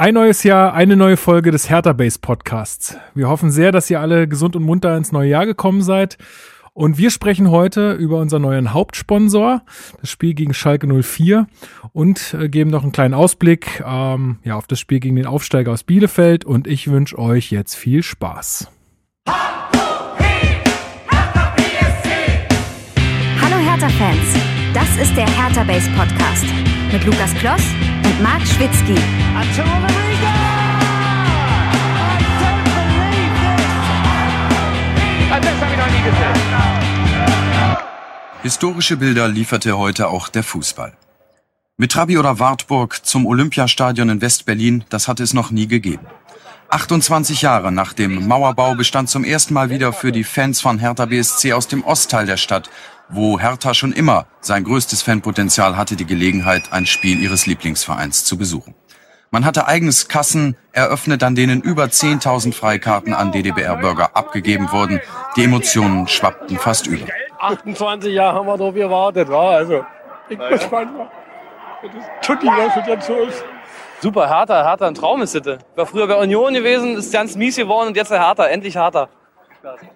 Ein neues Jahr, eine neue Folge des Hertha Base Podcasts. Wir hoffen sehr, dass ihr alle gesund und munter ins neue Jahr gekommen seid. Und wir sprechen heute über unseren neuen Hauptsponsor, das Spiel gegen Schalke 04 und äh, geben noch einen kleinen Ausblick ähm, ja, auf das Spiel gegen den Aufsteiger aus Bielefeld. Und ich wünsche euch jetzt viel Spaß. Hallo Hertha-Fans, das ist der Hertha Base Podcast mit Lukas Kloss und Marc Schwitzky. Historische Bilder lieferte heute auch der Fußball. Mit Trabi oder Wartburg zum Olympiastadion in West-Berlin, das hatte es noch nie gegeben. 28 Jahre nach dem Mauerbau bestand zum ersten Mal wieder für die Fans von Hertha BSC aus dem Ostteil der Stadt, wo Hertha schon immer sein größtes Fanpotenzial hatte, die Gelegenheit, ein Spiel ihres Lieblingsvereins zu besuchen. Man hatte eigenes Kassen eröffnet, an denen über 10.000 Freikarten an DDBR-Bürger abgegeben wurden. Die Emotionen schwappten fast über. 28 Jahre haben wir drauf gewartet, wa? Also, ich bin gespannt, was das jetzt so ist. Super, Hertha, Hertha, ein Traum ist das. War früher bei Union gewesen, ist ganz mies geworden und jetzt der Hertha, endlich Hertha.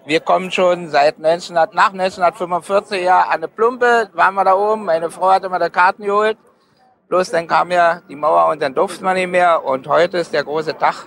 Wir kommen schon seit 1900, nach 1945 ja an eine Plumpe, waren wir da oben. Meine Frau hat immer die Karten geholt. Bloß dann kam ja die Mauer und dann durften wir nicht mehr. Und heute ist der große Tag,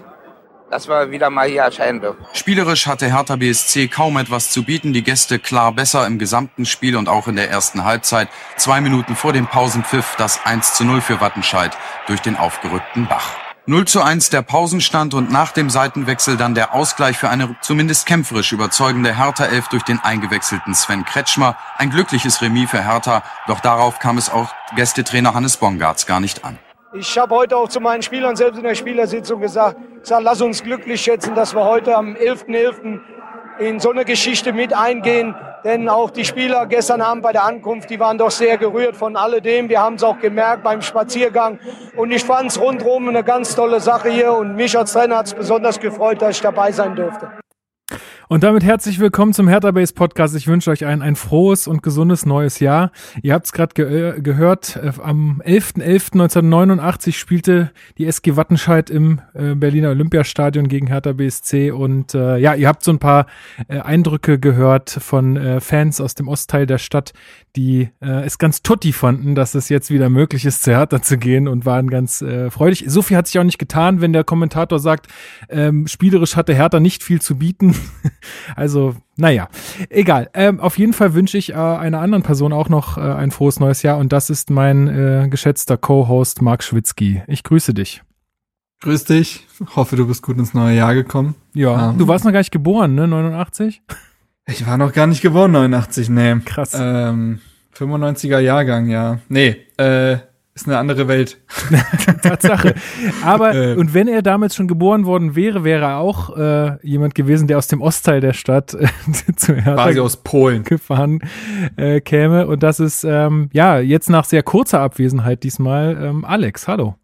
dass wir wieder mal hier erscheinen dürfen. Spielerisch hatte Hertha BSC kaum etwas zu bieten. Die Gäste klar besser im gesamten Spiel und auch in der ersten Halbzeit. Zwei Minuten vor dem Pausenpfiff das 1 zu 0 für Wattenscheid durch den aufgerückten Bach. 0 zu 1 der Pausenstand und nach dem Seitenwechsel dann der Ausgleich für eine zumindest kämpferisch überzeugende Hertha-Elf durch den eingewechselten Sven Kretschmer. Ein glückliches Remis für Hertha, doch darauf kam es auch Gästetrainer Hannes Bongartz gar nicht an. Ich habe heute auch zu meinen Spielern selbst in der Spielersitzung gesagt, sag, lass uns glücklich schätzen, dass wir heute am 11.11. in so eine Geschichte mit eingehen. Denn auch die Spieler gestern Abend bei der Ankunft, die waren doch sehr gerührt von alledem. Wir haben es auch gemerkt beim Spaziergang. Und ich fand es rundherum eine ganz tolle Sache hier. Und mich als Trainer hat es besonders gefreut, dass ich dabei sein durfte. Und damit herzlich willkommen zum Hertha Base Podcast. Ich wünsche euch ein, ein frohes und gesundes neues Jahr. Ihr habt es gerade ge gehört, äh, am 11.11.1989 spielte die SG Wattenscheid im äh, Berliner Olympiastadion gegen Hertha BSC und äh, ja, ihr habt so ein paar äh, Eindrücke gehört von äh, Fans aus dem Ostteil der Stadt, die äh, es ganz tutti fanden, dass es jetzt wieder möglich ist, zu Hertha zu gehen und waren ganz äh, freudig. So viel hat sich auch nicht getan, wenn der Kommentator sagt, ähm, spielerisch hatte Hertha nicht viel zu bieten. also, naja, egal. Ähm, auf jeden Fall wünsche ich äh, einer anderen Person auch noch äh, ein frohes neues Jahr und das ist mein äh, geschätzter Co-Host Marc Schwitzky. Ich grüße dich. Grüß dich. Hoffe, du bist gut ins neue Jahr gekommen. Ja, Ähm, du warst noch gar nicht geboren, ne? 89? Ich war noch gar nicht geboren, 89, nee. Krass. Ähm, 95er Jahrgang, ja. Nee, äh, ist eine andere Welt. Tatsache. Aber, Äh. und wenn er damals schon geboren worden wäre, wäre er auch äh, jemand gewesen, der aus dem Ostteil der Stadt äh, zu Hertha Quasi aus Polen. gefahren äh, käme. Und das ist, ähm, ja, jetzt nach sehr kurzer Abwesenheit diesmal, ähm, Alex, hallo.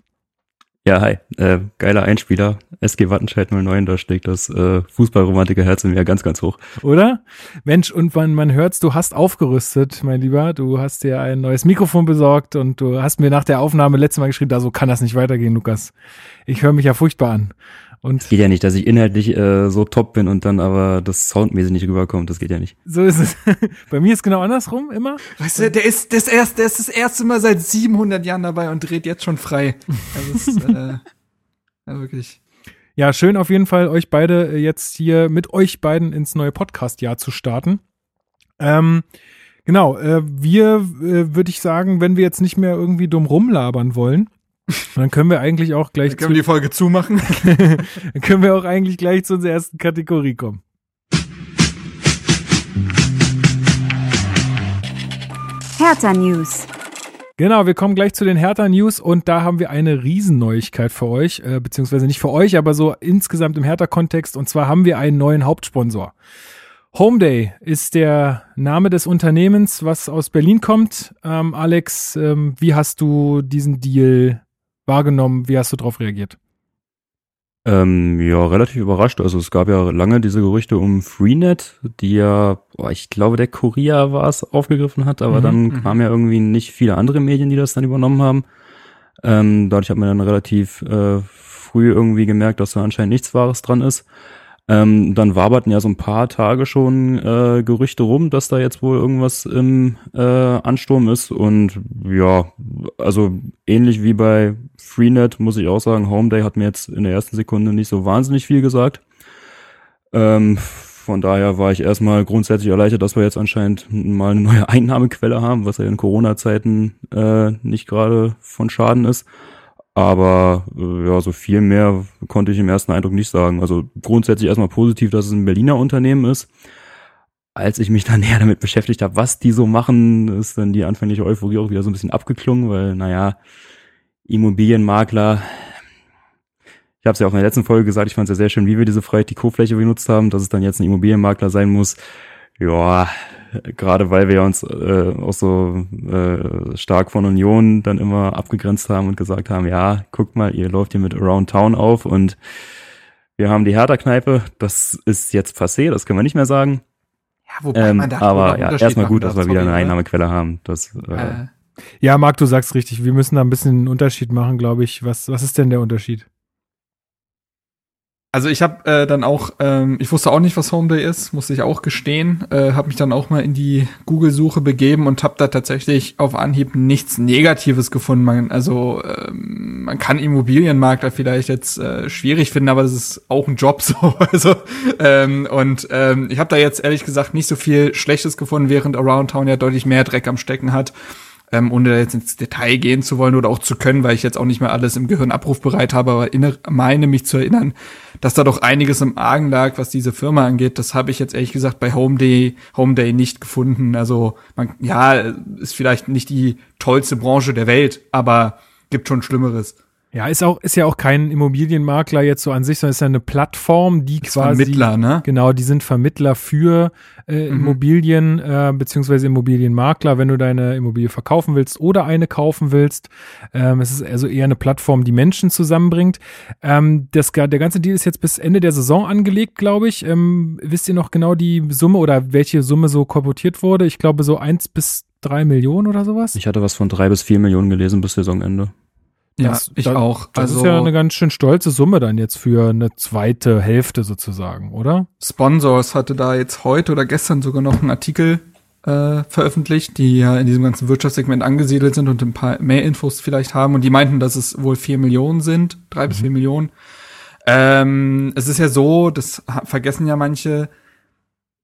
Ja, hi. Äh, geiler Einspieler. SG Wattenscheid 09, da steckt das äh, Fußballromantiker Herz in mir ganz, ganz hoch. Oder? Mensch, und man, man hört's, du hast aufgerüstet, mein Lieber. Du hast dir ein neues Mikrofon besorgt und du hast mir nach der Aufnahme letztes Mal geschrieben, da so kann das nicht weitergehen, Lukas. Ich höre mich ja furchtbar an. Und Geht ja nicht, dass ich inhaltlich äh, so top bin und dann aber das soundmäßig nicht rüberkommt. Das geht ja nicht. so ist es. Bei mir ist genau andersrum immer. Weißt du, der ist das erste, der ist das erste Mal seit 700 Jahren dabei und dreht jetzt schon frei. Also es ist, äh, ja, wirklich. Ja, schön auf jeden Fall, euch beide äh, jetzt hier mit euch beiden ins neue Podcast-Jahr zu starten. Ähm, genau, äh, wir, äh, würde ich sagen, wenn wir jetzt nicht mehr irgendwie dumm rumlabern wollen, dann können wir eigentlich auch gleich Dann können wir die Folge zumachen. zu, dann können wir auch eigentlich gleich zu unserer ersten Kategorie kommen. Hertha News. Genau, wir kommen gleich zu den Hertha News und da haben wir eine Riesenneuigkeit für euch, äh, beziehungsweise nicht für euch, aber so insgesamt im Hertha-Kontext. Und zwar haben wir einen neuen Hauptsponsor. Homeday ist der Name des Unternehmens, was aus Berlin kommt. Ähm, Alex, ähm, wie hast du diesen Deal wahrgenommen? Wie hast du darauf reagiert? Ähm, ja, relativ überrascht. Also es gab ja lange diese Gerüchte um Freenet, die ja, boah, ich glaube, der Kurier war es, aufgegriffen hat, aber Mhm, dann mhm. kamen ja irgendwie nicht viele andere Medien, die das dann übernommen haben. Ähm, dadurch hat man dann relativ äh, früh irgendwie gemerkt, dass da anscheinend nichts Wahres dran ist. Ähm, dann waberten ja so ein paar Tage schon äh, Gerüchte rum, dass da jetzt wohl irgendwas im äh, Ansturm ist. Und ja, also ähnlich wie bei Freenet muss ich auch sagen, Homeday hat mir jetzt in der ersten Sekunde nicht so wahnsinnig viel gesagt. Ähm, von daher war ich erstmal grundsätzlich erleichtert, dass wir jetzt anscheinend mal eine neue Einnahmequelle haben, was ja in Corona-Zeiten äh, nicht gerade von Schaden ist. Aber äh, ja, so viel mehr konnte ich im ersten Eindruck nicht sagen. Also grundsätzlich erstmal positiv, dass es ein Berliner Unternehmen ist. Als ich mich dann näher damit beschäftigt habe, was die so machen, ist dann die anfängliche Euphorie auch wieder so ein bisschen abgeklungen, weil, naja, Immobilienmakler, ich habe es ja auch in der letzten Folge gesagt, ich fand es ja sehr schön, wie wir diese Freiheit die Co-Fläche benutzt haben, dass es dann jetzt ein Immobilienmakler sein muss. Ja, gerade weil wir uns äh, auch so äh, stark von Union dann immer abgegrenzt haben und gesagt haben, ja, guckt mal, ihr läuft hier mit Around Town auf und wir haben die Hertha-Kneipe, das ist jetzt passé, das können wir nicht mehr sagen. Ja, wobei ähm, man da aber ja, erstmal gut, dass wir wieder eine Einnahmequelle haben. Das, äh, äh. Ja, Marc, du sagst richtig, wir müssen da ein bisschen einen Unterschied machen, glaube ich. Was, was ist denn der Unterschied? Also ich habe äh, dann auch, ähm, ich wusste auch nicht, was Homeday ist, musste ich auch gestehen, äh, habe mich dann auch mal in die Google-Suche begeben und habe da tatsächlich auf Anhieb nichts Negatives gefunden. Man, also ähm, man kann Immobilienmakler vielleicht jetzt äh, schwierig finden, aber das ist auch ein Job so. Also ähm, und ähm, ich habe da jetzt ehrlich gesagt nicht so viel Schlechtes gefunden, während Around Town ja deutlich mehr Dreck am Stecken hat ähm, ohne da jetzt ins Detail gehen zu wollen oder auch zu können, weil ich jetzt auch nicht mehr alles im Gehirn abrufbereit habe, aber inner, meine mich zu erinnern, dass da doch einiges im Argen lag, was diese Firma angeht. Das habe ich jetzt ehrlich gesagt bei Home Day, Home Day nicht gefunden. Also man, ja, ist vielleicht nicht die tollste Branche der Welt, aber gibt schon Schlimmeres. Ja, ist auch, ist ja auch kein Immobilienmakler jetzt so an sich, sondern ist ja eine Plattform, die ist quasi. Vermittler, ne? Genau, die sind Vermittler für äh, mhm. Immobilien, äh, beziehungsweise Immobilienmakler, wenn du deine Immobilie verkaufen willst oder eine kaufen willst. Ähm, es ist also eher eine Plattform, die Menschen zusammenbringt. Ähm, das, der ganze Deal ist jetzt bis Ende der Saison angelegt, glaube ich. Ähm, wisst ihr noch genau die Summe oder welche Summe so korportiert wurde? Ich glaube so eins bis drei Millionen oder sowas. Ich hatte was von drei bis vier Millionen gelesen bis Saisonende. Ja, das, ich da, auch. Das also, ist ja eine ganz schön stolze Summe dann jetzt für eine zweite Hälfte sozusagen, oder? Sponsors hatte da jetzt heute oder gestern sogar noch einen Artikel äh, veröffentlicht, die ja in diesem ganzen Wirtschaftssegment angesiedelt sind und ein paar mehr Infos vielleicht haben. Und die meinten, dass es wohl vier Millionen sind, drei mhm. bis vier Millionen. Ähm, es ist ja so, das vergessen ja manche,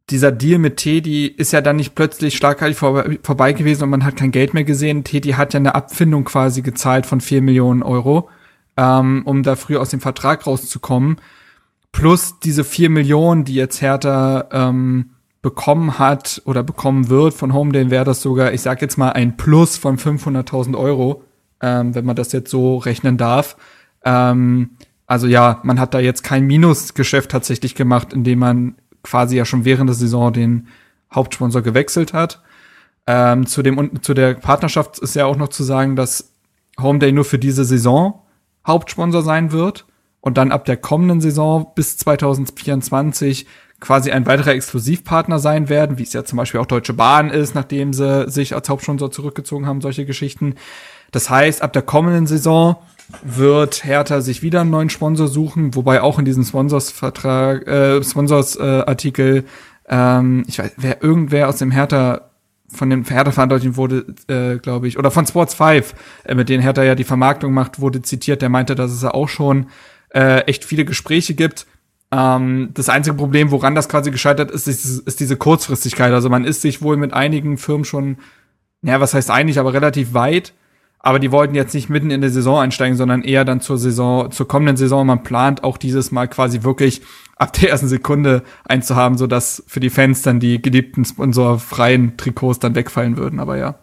dieser Deal mit Teddy ist ja dann nicht plötzlich schlagartig vor, vorbei gewesen und man hat kein Geld mehr gesehen. Teddy hat ja eine Abfindung quasi gezahlt von vier Millionen Euro, ähm, um da früher aus dem Vertrag rauszukommen. Plus diese vier Millionen, die jetzt Hertha ähm, bekommen hat oder bekommen wird von Homedale, wäre das sogar, ich sag jetzt mal, ein Plus von 500.000 Euro, ähm, wenn man das jetzt so rechnen darf. Ähm, also ja, man hat da jetzt kein Minusgeschäft tatsächlich gemacht, indem man quasi ja schon während der Saison den Hauptsponsor gewechselt hat. Ähm, zu, dem, zu der Partnerschaft ist ja auch noch zu sagen, dass Homeday nur für diese Saison Hauptsponsor sein wird und dann ab der kommenden Saison bis 2024 quasi ein weiterer Exklusivpartner sein werden, wie es ja zum Beispiel auch Deutsche Bahn ist, nachdem sie sich als Hauptsponsor zurückgezogen haben, solche Geschichten. Das heißt, ab der kommenden Saison wird Hertha sich wieder einen neuen Sponsor suchen, wobei auch in diesem Sponsors-Vertrag, äh, Sponsors-Artikel, ähm, ich weiß, wer irgendwer aus dem Hertha von dem Hertha-Verantwortlichen wurde, äh, glaube ich, oder von Sports 5, äh, mit denen Hertha ja die Vermarktung macht, wurde zitiert, der meinte, dass es ja auch schon äh, echt viele Gespräche gibt. Ähm, das einzige Problem, woran das quasi gescheitert ist, ist, ist diese Kurzfristigkeit. Also man ist sich wohl mit einigen Firmen schon, ja, was heißt einig, aber relativ weit aber die wollten jetzt nicht mitten in der Saison einsteigen, sondern eher dann zur Saison, zur kommenden Saison. Man plant auch dieses Mal quasi wirklich ab der ersten Sekunde einzuhaben, so dass für die Fans dann die geliebten sponsorfreien Trikots dann wegfallen würden. Aber ja.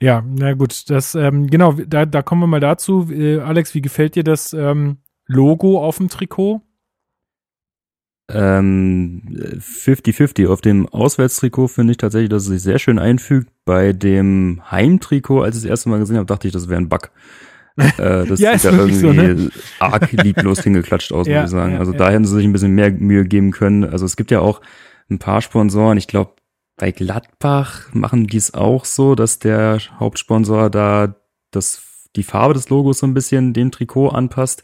Ja, na gut, das ähm, genau, da, da kommen wir mal dazu. Äh, Alex, wie gefällt dir das ähm, Logo auf dem Trikot? Ähm, 50-50. Auf dem Auswärtstrikot finde ich tatsächlich, dass es sich sehr schön einfügt. Bei dem Heimtrikot, als ich das erste Mal gesehen habe, dachte ich, das wäre ein Bug. äh, das ja, sieht ja irgendwie so, ne? arg lieblos hingeklatscht aus, ja, muss ich sagen. Ja, also da hätten sie sich ein bisschen mehr Mühe geben können. Also es gibt ja auch ein paar Sponsoren. Ich glaube, bei Gladbach machen die es auch so, dass der Hauptsponsor da das, die Farbe des Logos so ein bisschen dem Trikot anpasst.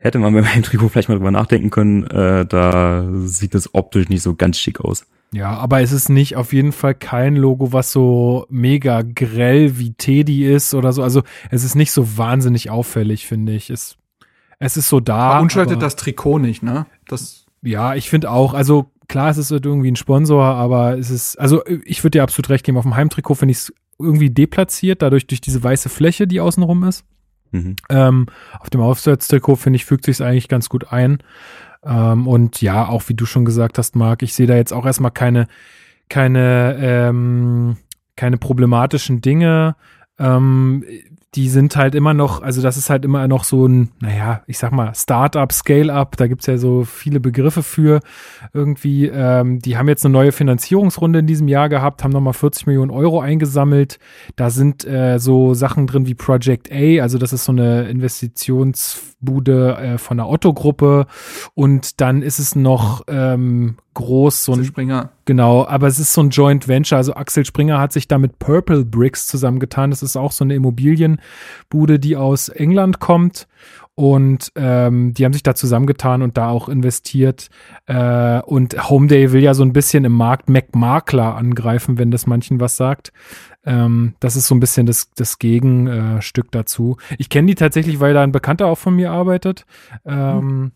Hätte man beim Heimtrikot vielleicht mal drüber nachdenken können. Äh, da sieht es optisch nicht so ganz schick aus. Ja, aber es ist nicht auf jeden Fall kein Logo, was so mega grell wie Teddy ist oder so. Also es ist nicht so wahnsinnig auffällig, finde ich. Es, es ist so da. Aber unschaltet das Trikot nicht, ne? Das ja, ich finde auch. Also klar, es ist irgendwie ein Sponsor, aber es ist, also ich würde dir absolut recht geben. Auf dem Heimtrikot finde ich es irgendwie deplatziert, dadurch durch diese weiße Fläche, die außenrum ist. Mhm. Ähm, auf dem Aufsatztrikot, finde ich, fügt sich eigentlich ganz gut ein. Ähm, und ja, auch wie du schon gesagt hast, Marc, ich sehe da jetzt auch erstmal keine, keine, ähm, keine problematischen Dinge. Ähm, die sind halt immer noch, also das ist halt immer noch so ein, naja, ich sag mal, Startup, Scale-up, da gibt's ja so viele Begriffe für irgendwie. Ähm, die haben jetzt eine neue Finanzierungsrunde in diesem Jahr gehabt, haben nochmal 40 Millionen Euro eingesammelt. Da sind äh, so Sachen drin wie Project A, also das ist so eine Investitionsbude äh, von der Otto-Gruppe. Und dann ist es noch ähm, groß, so ein Springer. Genau, aber es ist so ein Joint Venture. Also Axel Springer hat sich da mit Purple Bricks zusammengetan. Das ist auch so eine Immobilienbude, die aus England kommt. Und ähm, die haben sich da zusammengetan und da auch investiert. Äh, und Homeday will ja so ein bisschen im Markt MacMakler angreifen, wenn das manchen was sagt. Ähm, das ist so ein bisschen das, das Gegenstück dazu. Ich kenne die tatsächlich, weil da ein Bekannter auch von mir arbeitet. Ähm, hm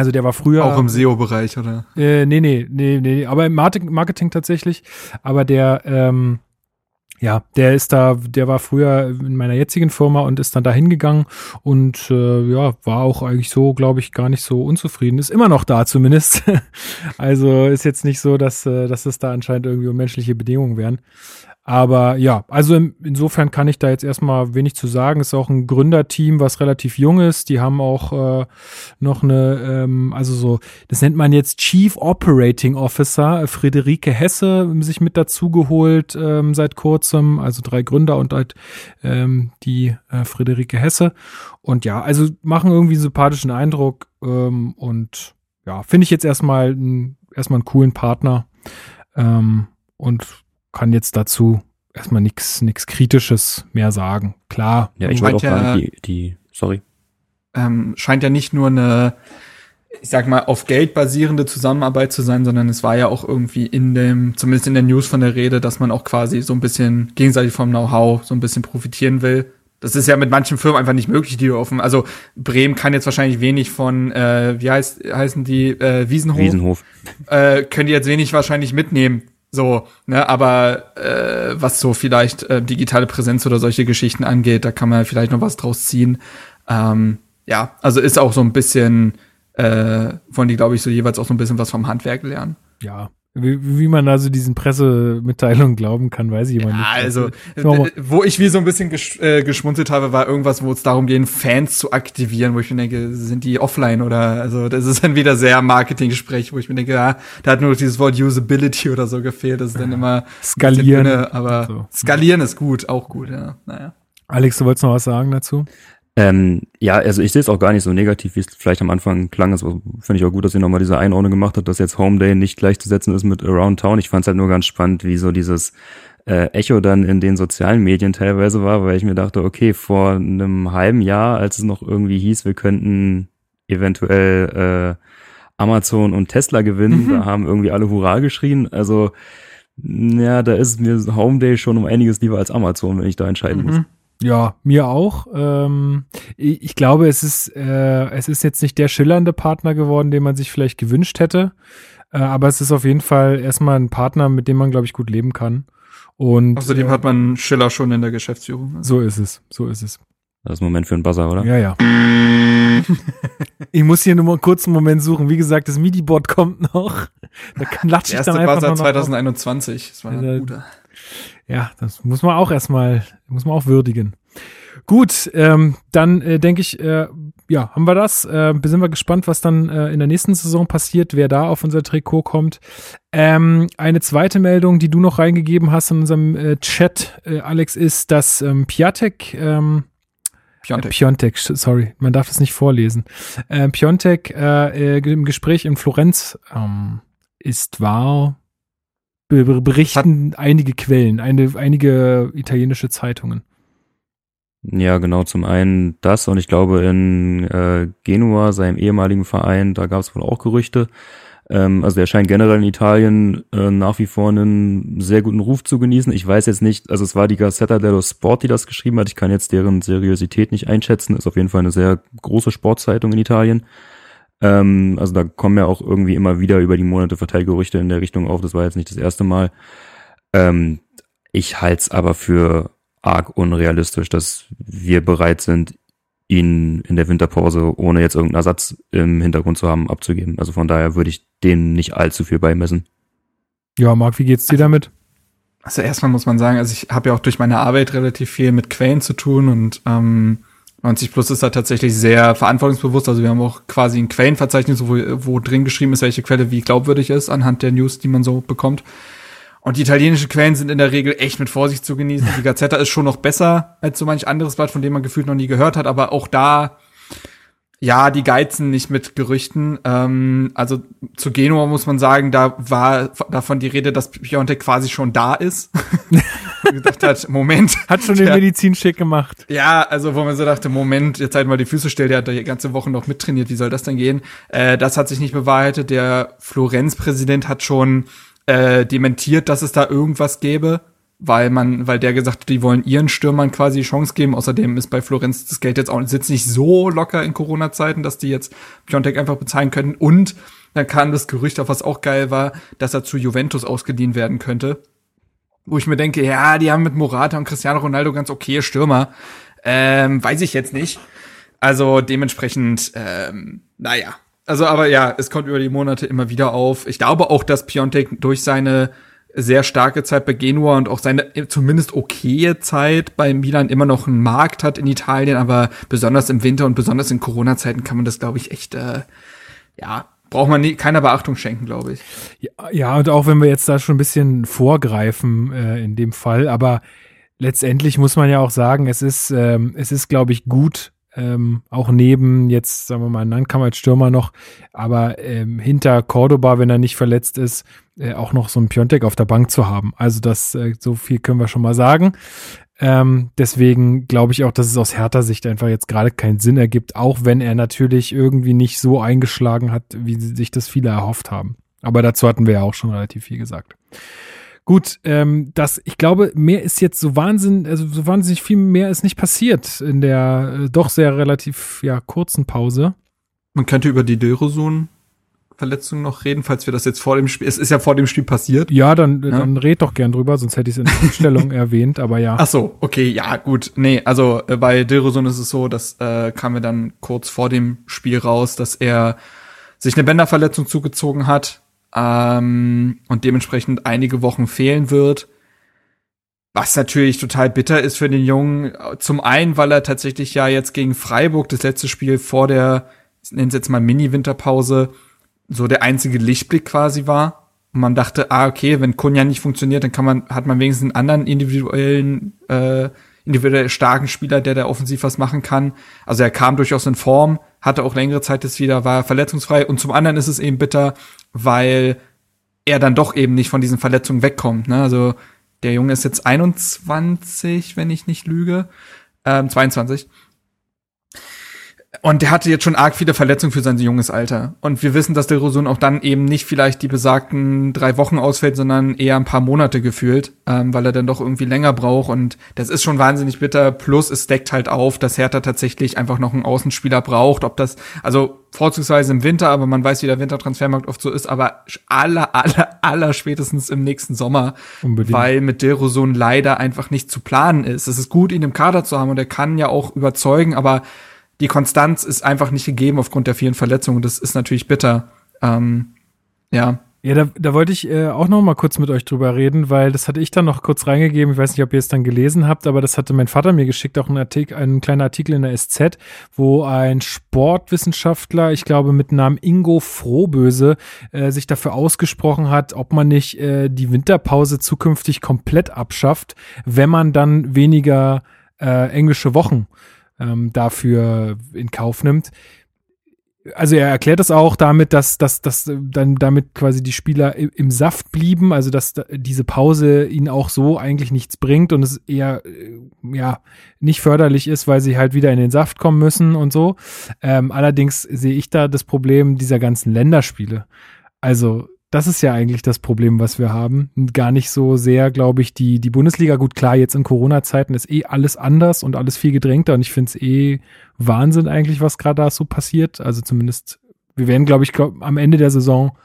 also der war früher. Auch im SEO-Bereich, oder? Äh, nee, nee, nee, nee, aber im Marketing tatsächlich. Aber der, ähm, ja, der ist da, der war früher in meiner jetzigen Firma und ist dann da hingegangen und äh, ja, war auch eigentlich so, glaube ich, gar nicht so unzufrieden. Ist immer noch da zumindest. also ist jetzt nicht so, dass, äh, dass es da anscheinend irgendwie um menschliche Bedingungen wären. Aber ja, also insofern kann ich da jetzt erstmal wenig zu sagen. Ist auch ein Gründerteam, was relativ jung ist. Die haben auch äh, noch eine, ähm, also so, das nennt man jetzt Chief Operating Officer, Friederike Hesse, sich mit dazugeholt ähm, seit kurzem. Also drei Gründer und halt ähm, die äh, Friederike Hesse. Und ja, also machen irgendwie einen sympathischen Eindruck ähm, und ja, finde ich jetzt erstmal, erstmal einen coolen Partner. Ähm, und kann jetzt dazu erstmal nichts nichts Kritisches mehr sagen. Klar. Ja, ich wollte auch ja, die, die, sorry. Ähm, scheint ja nicht nur eine, ich sag mal, auf Geld basierende Zusammenarbeit zu sein, sondern es war ja auch irgendwie in dem, zumindest in der News von der Rede, dass man auch quasi so ein bisschen gegenseitig vom Know-how so ein bisschen profitieren will. Das ist ja mit manchen Firmen einfach nicht möglich, die offen. Also Bremen kann jetzt wahrscheinlich wenig von, äh, wie heißt, heißen die, äh, Wiesenhof? Wiesenhof. Äh, können die jetzt wenig wahrscheinlich mitnehmen. So, ne, aber äh, was so vielleicht äh, digitale Präsenz oder solche Geschichten angeht, da kann man vielleicht noch was draus ziehen. Ähm, ja, also ist auch so ein bisschen, äh, wollen die, glaube ich, so jeweils auch so ein bisschen was vom Handwerk lernen. Ja, wie, wie man also diesen Pressemitteilungen glauben kann, weiß ich immer ja, nicht. Also, wo ich wie so ein bisschen gesch äh, geschmunzelt habe, war irgendwas, wo es darum geht, Fans zu aktivieren, wo ich mir denke, sind die offline oder, also das ist dann wieder sehr Marketing-Sprech, wo ich mir denke, ja, da hat nur dieses Wort Usability oder so gefehlt, das ist dann immer skalieren. Dünne, aber so. skalieren ist gut, auch gut, ja. Naja. Alex, du wolltest noch was sagen dazu? Ähm, ja, also ich sehe es auch gar nicht so negativ, wie es vielleicht am Anfang klang. Also finde ich auch gut, dass ihr nochmal diese Einordnung gemacht habt, dass jetzt Home Day nicht gleichzusetzen ist mit Around Town. Ich fand es halt nur ganz spannend, wie so dieses äh, Echo dann in den sozialen Medien teilweise war, weil ich mir dachte, okay, vor einem halben Jahr, als es noch irgendwie hieß, wir könnten eventuell äh, Amazon und Tesla gewinnen, mhm. da haben irgendwie alle Hurra geschrien. Also ja, da ist mir Home Day schon um einiges lieber als Amazon, wenn ich da entscheiden mhm. muss. Ja, mir auch. Ähm, ich glaube, es ist, äh, es ist jetzt nicht der schillernde Partner geworden, den man sich vielleicht gewünscht hätte. Äh, aber es ist auf jeden Fall erstmal ein Partner, mit dem man, glaube ich, gut leben kann. Und außerdem äh, hat man Schiller schon in der Geschäftsführung. Also. So ist es, so ist es. Das ist ein Moment für einen Buzzer, oder? Ja, ja. ich muss hier nur mal einen kurzen Moment suchen. Wie gesagt, das MIDI-Board kommt noch. Da klatsche ich dann einfach Buzzer 2021. Das war ein guter. Ja, das muss man auch erstmal, muss man auch würdigen. Gut, ähm, dann äh, denke ich, äh, ja, haben wir das. Äh, sind wir gespannt, was dann äh, in der nächsten Saison passiert, wer da auf unser Trikot kommt. Ähm, eine zweite Meldung, die du noch reingegeben hast in unserem äh, Chat, äh, Alex, ist, dass ähm, Piatek, ähm, Piontek. Äh, Piontek, sorry, man darf das nicht vorlesen. Äh, Piontek äh, äh, im Gespräch in Florenz ähm, ist, war, berichten Hat einige Quellen, eine, einige italienische Zeitungen. Ja, genau, zum einen das und ich glaube in äh, Genua, seinem ehemaligen Verein, da gab es wohl auch Gerüchte. Ähm, also er scheint generell in Italien äh, nach wie vor einen sehr guten Ruf zu genießen. Ich weiß jetzt nicht, also es war die Gazzetta dello Sport, die das geschrieben hat. Ich kann jetzt deren Seriosität nicht einschätzen. Ist auf jeden Fall eine sehr große Sportzeitung in Italien. Ähm, also da kommen ja auch irgendwie immer wieder über die Monate Verteilgerüchte in der Richtung auf. Das war jetzt nicht das erste Mal. Ähm, ich halte es aber für arg unrealistisch, dass wir bereit sind, ihn in der Winterpause, ohne jetzt irgendeinen Ersatz im Hintergrund zu haben, abzugeben. Also von daher würde ich dem nicht allzu viel beimessen. Ja, Marc, wie geht's dir damit? Also erstmal muss man sagen, also ich habe ja auch durch meine Arbeit relativ viel mit Quellen zu tun und ähm, 90 Plus ist da tatsächlich sehr verantwortungsbewusst. Also wir haben auch quasi ein Quellenverzeichnis, wo, wo drin geschrieben ist, welche Quelle wie glaubwürdig ist, anhand der News, die man so bekommt. Und die italienischen Quellen sind in der Regel echt mit Vorsicht zu genießen. Die Gazzetta ist schon noch besser als so manch anderes Blatt, von dem man gefühlt noch nie gehört hat, aber auch da, ja, die geizen nicht mit Gerüchten. Ähm, also zu Genua muss man sagen, da war davon die Rede, dass Piontek quasi schon da ist. gedacht hat, Moment. Hat schon den der, Medizin schick gemacht. Ja, also wo man so dachte, Moment, jetzt halt mal die Füße still, der hat da die ganze Woche noch mittrainiert, wie soll das denn gehen? Äh, das hat sich nicht bewahrheitet. Der Florenz-Präsident hat schon äh, dementiert, dass es da irgendwas gäbe, weil man, weil der gesagt hat, die wollen ihren Stürmern quasi Chance geben. Außerdem ist bei Florenz das Geld jetzt auch sitzt nicht so locker in Corona-Zeiten, dass die jetzt Piontek einfach bezahlen könnten. Und dann kam das Gerücht auf, was auch geil war, dass er zu Juventus ausgeliehen werden könnte. Wo ich mir denke, ja, die haben mit Morata und Cristiano Ronaldo ganz okay Stürmer. Ähm, weiß ich jetzt nicht. Also dementsprechend, ähm, naja, also, aber ja, es kommt über die Monate immer wieder auf. Ich glaube auch, dass Piontek durch seine sehr starke Zeit bei Genua und auch seine zumindest okaye Zeit bei Milan immer noch einen Markt hat in Italien, aber besonders im Winter und besonders in Corona-Zeiten kann man das, glaube ich, echt, äh, ja, braucht man nie, keiner Beachtung schenken, glaube ich. Ja, ja, und auch wenn wir jetzt da schon ein bisschen vorgreifen äh, in dem Fall, aber letztendlich muss man ja auch sagen, es ist, ähm, es ist, glaube ich, gut, ähm, auch neben jetzt, sagen wir mal, Nankam als Stürmer noch, aber ähm, hinter Cordoba, wenn er nicht verletzt ist, äh, auch noch so ein Piontek auf der Bank zu haben. Also das, äh, so viel können wir schon mal sagen. Ähm, deswegen glaube ich auch, dass es aus härter Sicht einfach jetzt gerade keinen Sinn ergibt, auch wenn er natürlich irgendwie nicht so eingeschlagen hat, wie sich das viele erhofft haben. Aber dazu hatten wir ja auch schon relativ viel gesagt. Gut, ähm, das, ich glaube, mehr ist jetzt so Wahnsinn, also so wahnsinnig viel mehr ist nicht passiert in der äh, doch sehr relativ ja kurzen Pause. Man könnte über die Dörosun Verletzung noch reden, falls wir das jetzt vor dem Spiel, es ist ja vor dem Spiel passiert. Ja, dann, ja? dann red doch gern drüber, sonst hätte ich es in der Stellung erwähnt, aber ja. Ach so, okay, ja, gut. Nee, also äh, bei Dilrosun ist es so, das äh, kam mir dann kurz vor dem Spiel raus, dass er sich eine Bänderverletzung zugezogen hat ähm, und dementsprechend einige Wochen fehlen wird. Was natürlich total bitter ist für den Jungen. Zum einen, weil er tatsächlich ja jetzt gegen Freiburg das letzte Spiel vor der, nennen es jetzt mal Mini-Winterpause, so der einzige Lichtblick quasi war. Und man dachte, ah, okay, wenn Kunja nicht funktioniert, dann kann man, hat man wenigstens einen anderen individuellen, äh, individuell starken Spieler, der da offensiv was machen kann. Also er kam durchaus in Form, hatte auch längere Zeit jetzt wieder, war verletzungsfrei. Und zum anderen ist es eben bitter, weil er dann doch eben nicht von diesen Verletzungen wegkommt. Ne? Also der Junge ist jetzt 21, wenn ich nicht lüge, ähm, 22. Und der hatte jetzt schon arg viele Verletzungen für sein junges Alter. Und wir wissen, dass der Rosun auch dann eben nicht vielleicht die besagten drei Wochen ausfällt, sondern eher ein paar Monate gefühlt, ähm, weil er dann doch irgendwie länger braucht. Und das ist schon wahnsinnig bitter. Plus es deckt halt auf, dass Hertha tatsächlich einfach noch einen Außenspieler braucht. Ob das, also vorzugsweise im Winter, aber man weiß, wie der Wintertransfermarkt oft so ist, aber aller, aller, aller spätestens im nächsten Sommer. Unbedingt. Weil mit Dilrosun leider einfach nicht zu planen ist. Es ist gut, ihn im Kader zu haben und er kann ja auch überzeugen, aber die Konstanz ist einfach nicht gegeben aufgrund der vielen Verletzungen. Das ist natürlich bitter. Ähm, ja. Ja, da, da wollte ich äh, auch noch mal kurz mit euch drüber reden, weil das hatte ich dann noch kurz reingegeben. Ich weiß nicht, ob ihr es dann gelesen habt, aber das hatte mein Vater mir geschickt, auch ein Artikel, ein kleiner Artikel in der SZ, wo ein Sportwissenschaftler, ich glaube mit Namen Ingo Frohböse, äh, sich dafür ausgesprochen hat, ob man nicht äh, die Winterpause zukünftig komplett abschafft, wenn man dann weniger äh, englische Wochen ähm, dafür in Kauf nimmt. also er erklärt es auch damit, dass, dass, dass dann damit quasi die Spieler im Saft blieben, also dass diese Pause ihnen auch so eigentlich nichts bringt und es eher äh, ja nicht förderlich ist, weil sie halt wieder in den Saft kommen müssen und so. Ähm, allerdings sehe ich da das Problem dieser ganzen Länderspiele. Also das ist ja eigentlich das Problem, was wir haben. Gar nicht so sehr, glaube ich, die, die Bundesliga. Gut, klar, jetzt in Corona-Zeiten ist eh alles anders und alles viel gedrängter und ich finde es eh Wahnsinn eigentlich, was gerade da so passiert. Also zumindest, wir werden, glaube ich, glaub, am Ende der Saison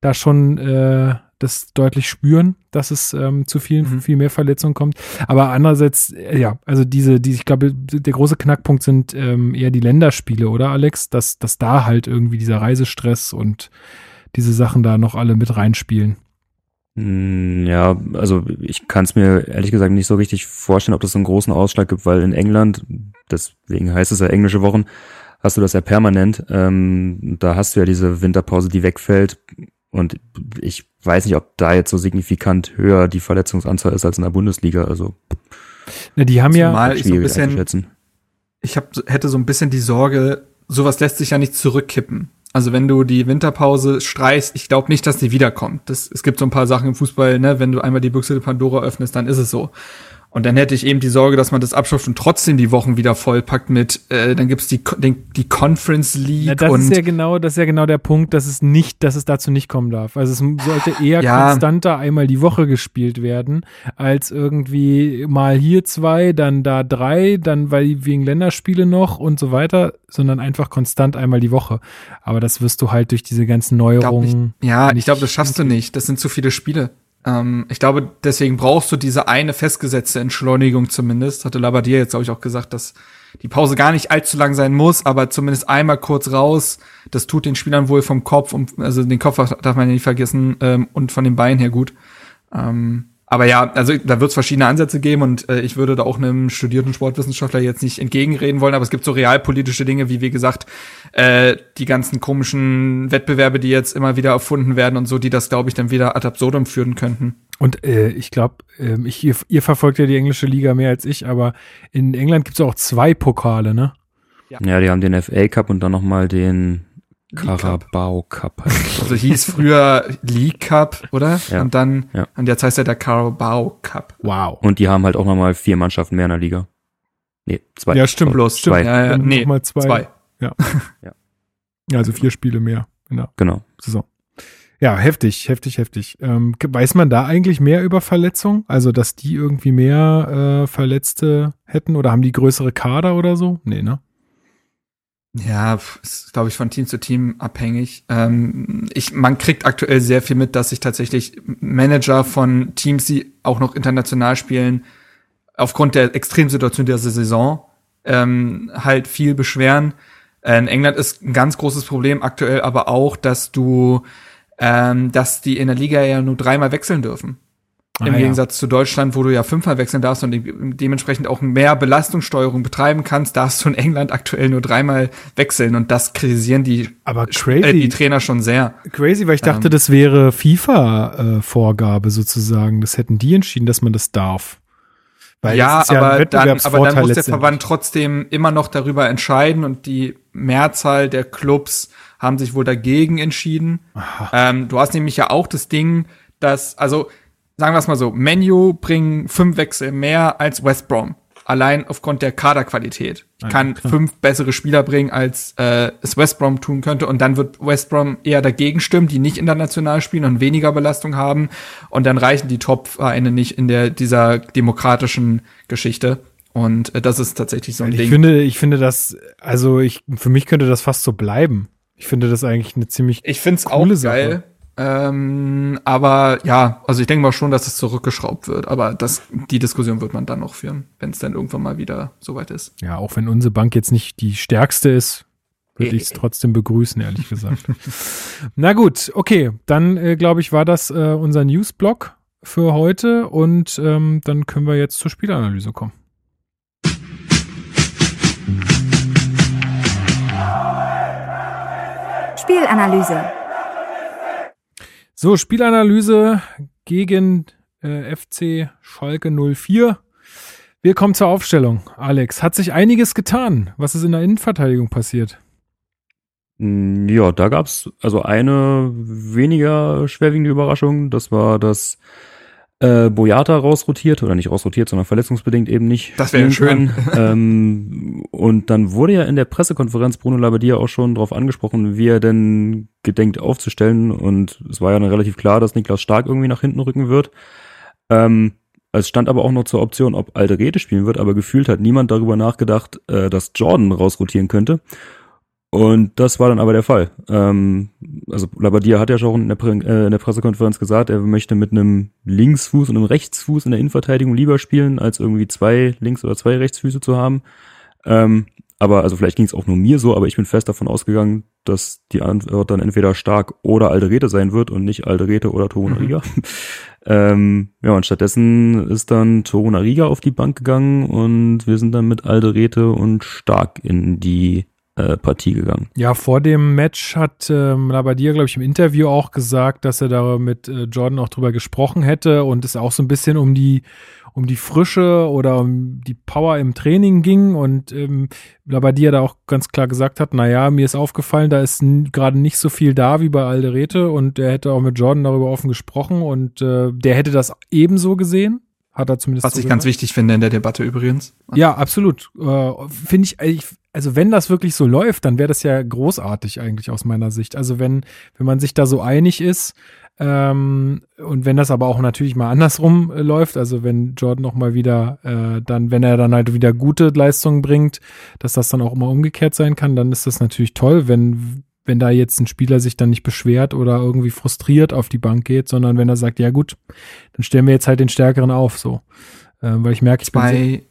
da schon äh, das deutlich spüren, dass es ähm, zu vielen, mhm. viel mehr Verletzungen kommt. Aber andererseits, äh, ja, also diese, die, ich glaube, der große Knackpunkt sind ähm, eher die Länderspiele, oder Alex? Dass, dass da halt irgendwie dieser Reisestress und diese Sachen da noch alle mit reinspielen. Hm, ja, also ich kann es mir ehrlich gesagt nicht so richtig vorstellen, ob das so einen großen Ausschlag gibt, weil in England, deswegen heißt es ja englische Wochen, hast du das ja permanent. Ähm, da hast du ja diese Winterpause, die wegfällt. Und ich weiß nicht, ob da jetzt so signifikant höher die Verletzungsanzahl ist als in der Bundesliga. Also Na, die haben ja ich so ein bisschen, ich hab, hätte so ein bisschen die Sorge, sowas lässt sich ja nicht zurückkippen. Also wenn du die Winterpause streichst, ich glaube nicht, dass die wiederkommt. Das, es gibt so ein paar Sachen im Fußball, ne, wenn du einmal die Büchse der Pandora öffnest, dann ist es so. Und dann hätte ich eben die Sorge, dass man das abschafft und trotzdem die Wochen wieder vollpackt mit, äh, dann gibt's die, den, die Conference League. Ja, das und ist ja genau, das ist ja genau der Punkt, dass es nicht, dass es dazu nicht kommen darf. Also es sollte eher ja. konstanter einmal die Woche gespielt werden, als irgendwie mal hier zwei, dann da drei, dann weil wegen Länderspiele noch und so weiter, sondern einfach konstant einmal die Woche. Aber das wirst du halt durch diese ganzen Neuerungen. Ich, ja, ich glaube, das schaffst du nicht. Das sind zu viele Spiele. Ähm, ich glaube, deswegen brauchst du diese eine festgesetzte Entschleunigung zumindest. Hatte Labadier jetzt, glaube ich, auch gesagt, dass die Pause gar nicht allzu lang sein muss, aber zumindest einmal kurz raus. Das tut den Spielern wohl vom Kopf, und, also den Kopf darf man ja nicht vergessen, ähm, und von den Beinen her gut. Ähm, aber ja, also da wird es verschiedene Ansätze geben und äh, ich würde da auch einem studierten Sportwissenschaftler jetzt nicht entgegenreden wollen, aber es gibt so realpolitische Dinge, wie wie gesagt, äh, die ganzen komischen Wettbewerbe, die jetzt immer wieder erfunden werden und so, die das, glaube ich, dann wieder ad absurdum führen könnten. Und äh, ich glaube, äh, ich, ihr, ihr verfolgt ja die englische Liga mehr als ich, aber in England gibt es auch zwei Pokale, ne? Ja. ja, die haben den FA Cup und dann nochmal den Carabao Cup. Also hieß früher League Cup, oder? Ja. Und dann, ja. und jetzt heißt er der Carabao Cup. Wow. Und die haben halt auch nochmal vier Mannschaften mehr in der Liga. Nee, zwei. Ja, stimmt. Bloß stimmt. zwei. Ja, ja, nee, mal zwei. zwei. Ja. ja. ja. Also vier Spiele mehr in der genau. Saison. Ja, heftig, heftig, heftig. Ähm, weiß man da eigentlich mehr über Verletzungen? Also, dass die irgendwie mehr äh, Verletzte hätten oder haben die größere Kader oder so? Nee, ne? Ja, ist, glaube ich, von Team zu Team abhängig. Ähm, ich, man kriegt aktuell sehr viel mit, dass sich tatsächlich Manager von Teams, die auch noch international spielen, aufgrund der Extremsituation dieser Saison ähm, halt viel beschweren. In England ist ein ganz großes Problem aktuell aber auch, dass du, ähm, dass die in der Liga ja nur dreimal wechseln dürfen. Ah, Im Gegensatz zu Deutschland, wo du ja fünfmal wechseln darfst und dementsprechend auch mehr Belastungssteuerung betreiben kannst, darfst du in England aktuell nur dreimal wechseln und das kritisieren die, Aber crazy. Äh, die Trainer schon sehr. Crazy, weil ich dachte, ähm, das wäre FIFA-Vorgabe sozusagen. Das hätten die entschieden, dass man das darf. Weil ja, ja aber, dann, aber dann muss der Verband trotzdem immer noch darüber entscheiden und die Mehrzahl der Clubs haben sich wohl dagegen entschieden. Ähm, du hast nämlich ja auch das Ding, dass, also sagen wir es mal so, Menu bringen fünf Wechsel mehr als West Brom. Allein aufgrund der Kaderqualität. Ich kann klar. fünf bessere Spieler bringen, als äh, es West Brom tun könnte. Und dann wird West Brom eher dagegen stimmen, die nicht international spielen und weniger Belastung haben. Und dann reichen die Top-Vereine nicht in der dieser demokratischen Geschichte. Und äh, das ist tatsächlich so ein ich Ding. Ich finde, ich finde das, also ich, für mich könnte das fast so bleiben. Ich finde das eigentlich eine ziemlich ich find's coole auch geil. Sache. Ähm, aber ja, also ich denke mal schon, dass es zurückgeschraubt wird. Aber das, die Diskussion wird man dann noch führen, wenn es dann irgendwann mal wieder soweit ist. Ja, auch wenn unsere Bank jetzt nicht die stärkste ist, würde ich es trotzdem begrüßen, ehrlich gesagt. Na gut, okay, dann äh, glaube ich, war das äh, unser Newsblock für heute und ähm, dann können wir jetzt zur Spielanalyse kommen. Spielanalyse. So, Spielanalyse gegen äh, FC Schalke 04. Wir kommen zur Aufstellung. Alex, hat sich einiges getan. Was ist in der Innenverteidigung passiert? Mm, Ja, da gab's also eine weniger schwerwiegende Überraschung. Das war, dass äh, Boyata rausrotiert oder nicht rausrotiert, sondern verletzungsbedingt eben nicht. Das wäre schön. ähm, und dann wurde ja in der Pressekonferenz Bruno Labbadia auch schon darauf angesprochen, wie er denn gedenkt aufzustellen. Und es war ja dann relativ klar, dass Niklas Stark irgendwie nach hinten rücken wird. Ähm, es stand aber auch noch zur Option, ob Alderete spielen wird, aber gefühlt hat niemand darüber nachgedacht, äh, dass Jordan rausrotieren könnte. Und das war dann aber der Fall. Ähm, also Labadia hat ja schon in der, Pre äh, in der Pressekonferenz gesagt, er möchte mit einem Linksfuß und einem Rechtsfuß in der Innenverteidigung lieber spielen, als irgendwie zwei Links- oder zwei Rechtsfüße zu haben. Ähm, aber also vielleicht ging es auch nur mir so, aber ich bin fest davon ausgegangen, dass die Antwort dann entweder stark oder Alderete sein wird und nicht Alderete oder Torunariga. ähm, ja, und stattdessen ist dann Torunariga auf die Bank gegangen und wir sind dann mit Alderete und stark in die äh, Partie gegangen. Ja, vor dem Match hat ähm, Labadia, glaube ich, im Interview auch gesagt, dass er da mit äh, Jordan auch drüber gesprochen hätte und es auch so ein bisschen um die um die Frische oder um die Power im Training ging und ähm, Labadia da auch ganz klar gesagt hat, naja, mir ist aufgefallen, da ist gerade nicht so viel da wie bei Alderete und er hätte auch mit Jordan darüber offen gesprochen und äh, der hätte das ebenso gesehen, hat er zumindest Was so ich ganz gesagt. wichtig finde in der Debatte übrigens. Ja, absolut. Äh, Finde ich, ich, also wenn das wirklich so läuft, dann wäre das ja großartig eigentlich aus meiner Sicht. Also wenn, wenn man sich da so einig ist, ähm, und wenn das aber auch natürlich mal andersrum äh, läuft, also wenn Jordan noch mal wieder, äh, dann, wenn er dann halt wieder gute Leistungen bringt, dass das dann auch immer umgekehrt sein kann, dann ist das natürlich toll, wenn, wenn da jetzt ein Spieler sich dann nicht beschwert oder irgendwie frustriert auf die Bank geht, sondern wenn er sagt, ja gut, dann stellen wir jetzt halt den Stärkeren auf, so. Äh, weil ich merke, ich bin Zwei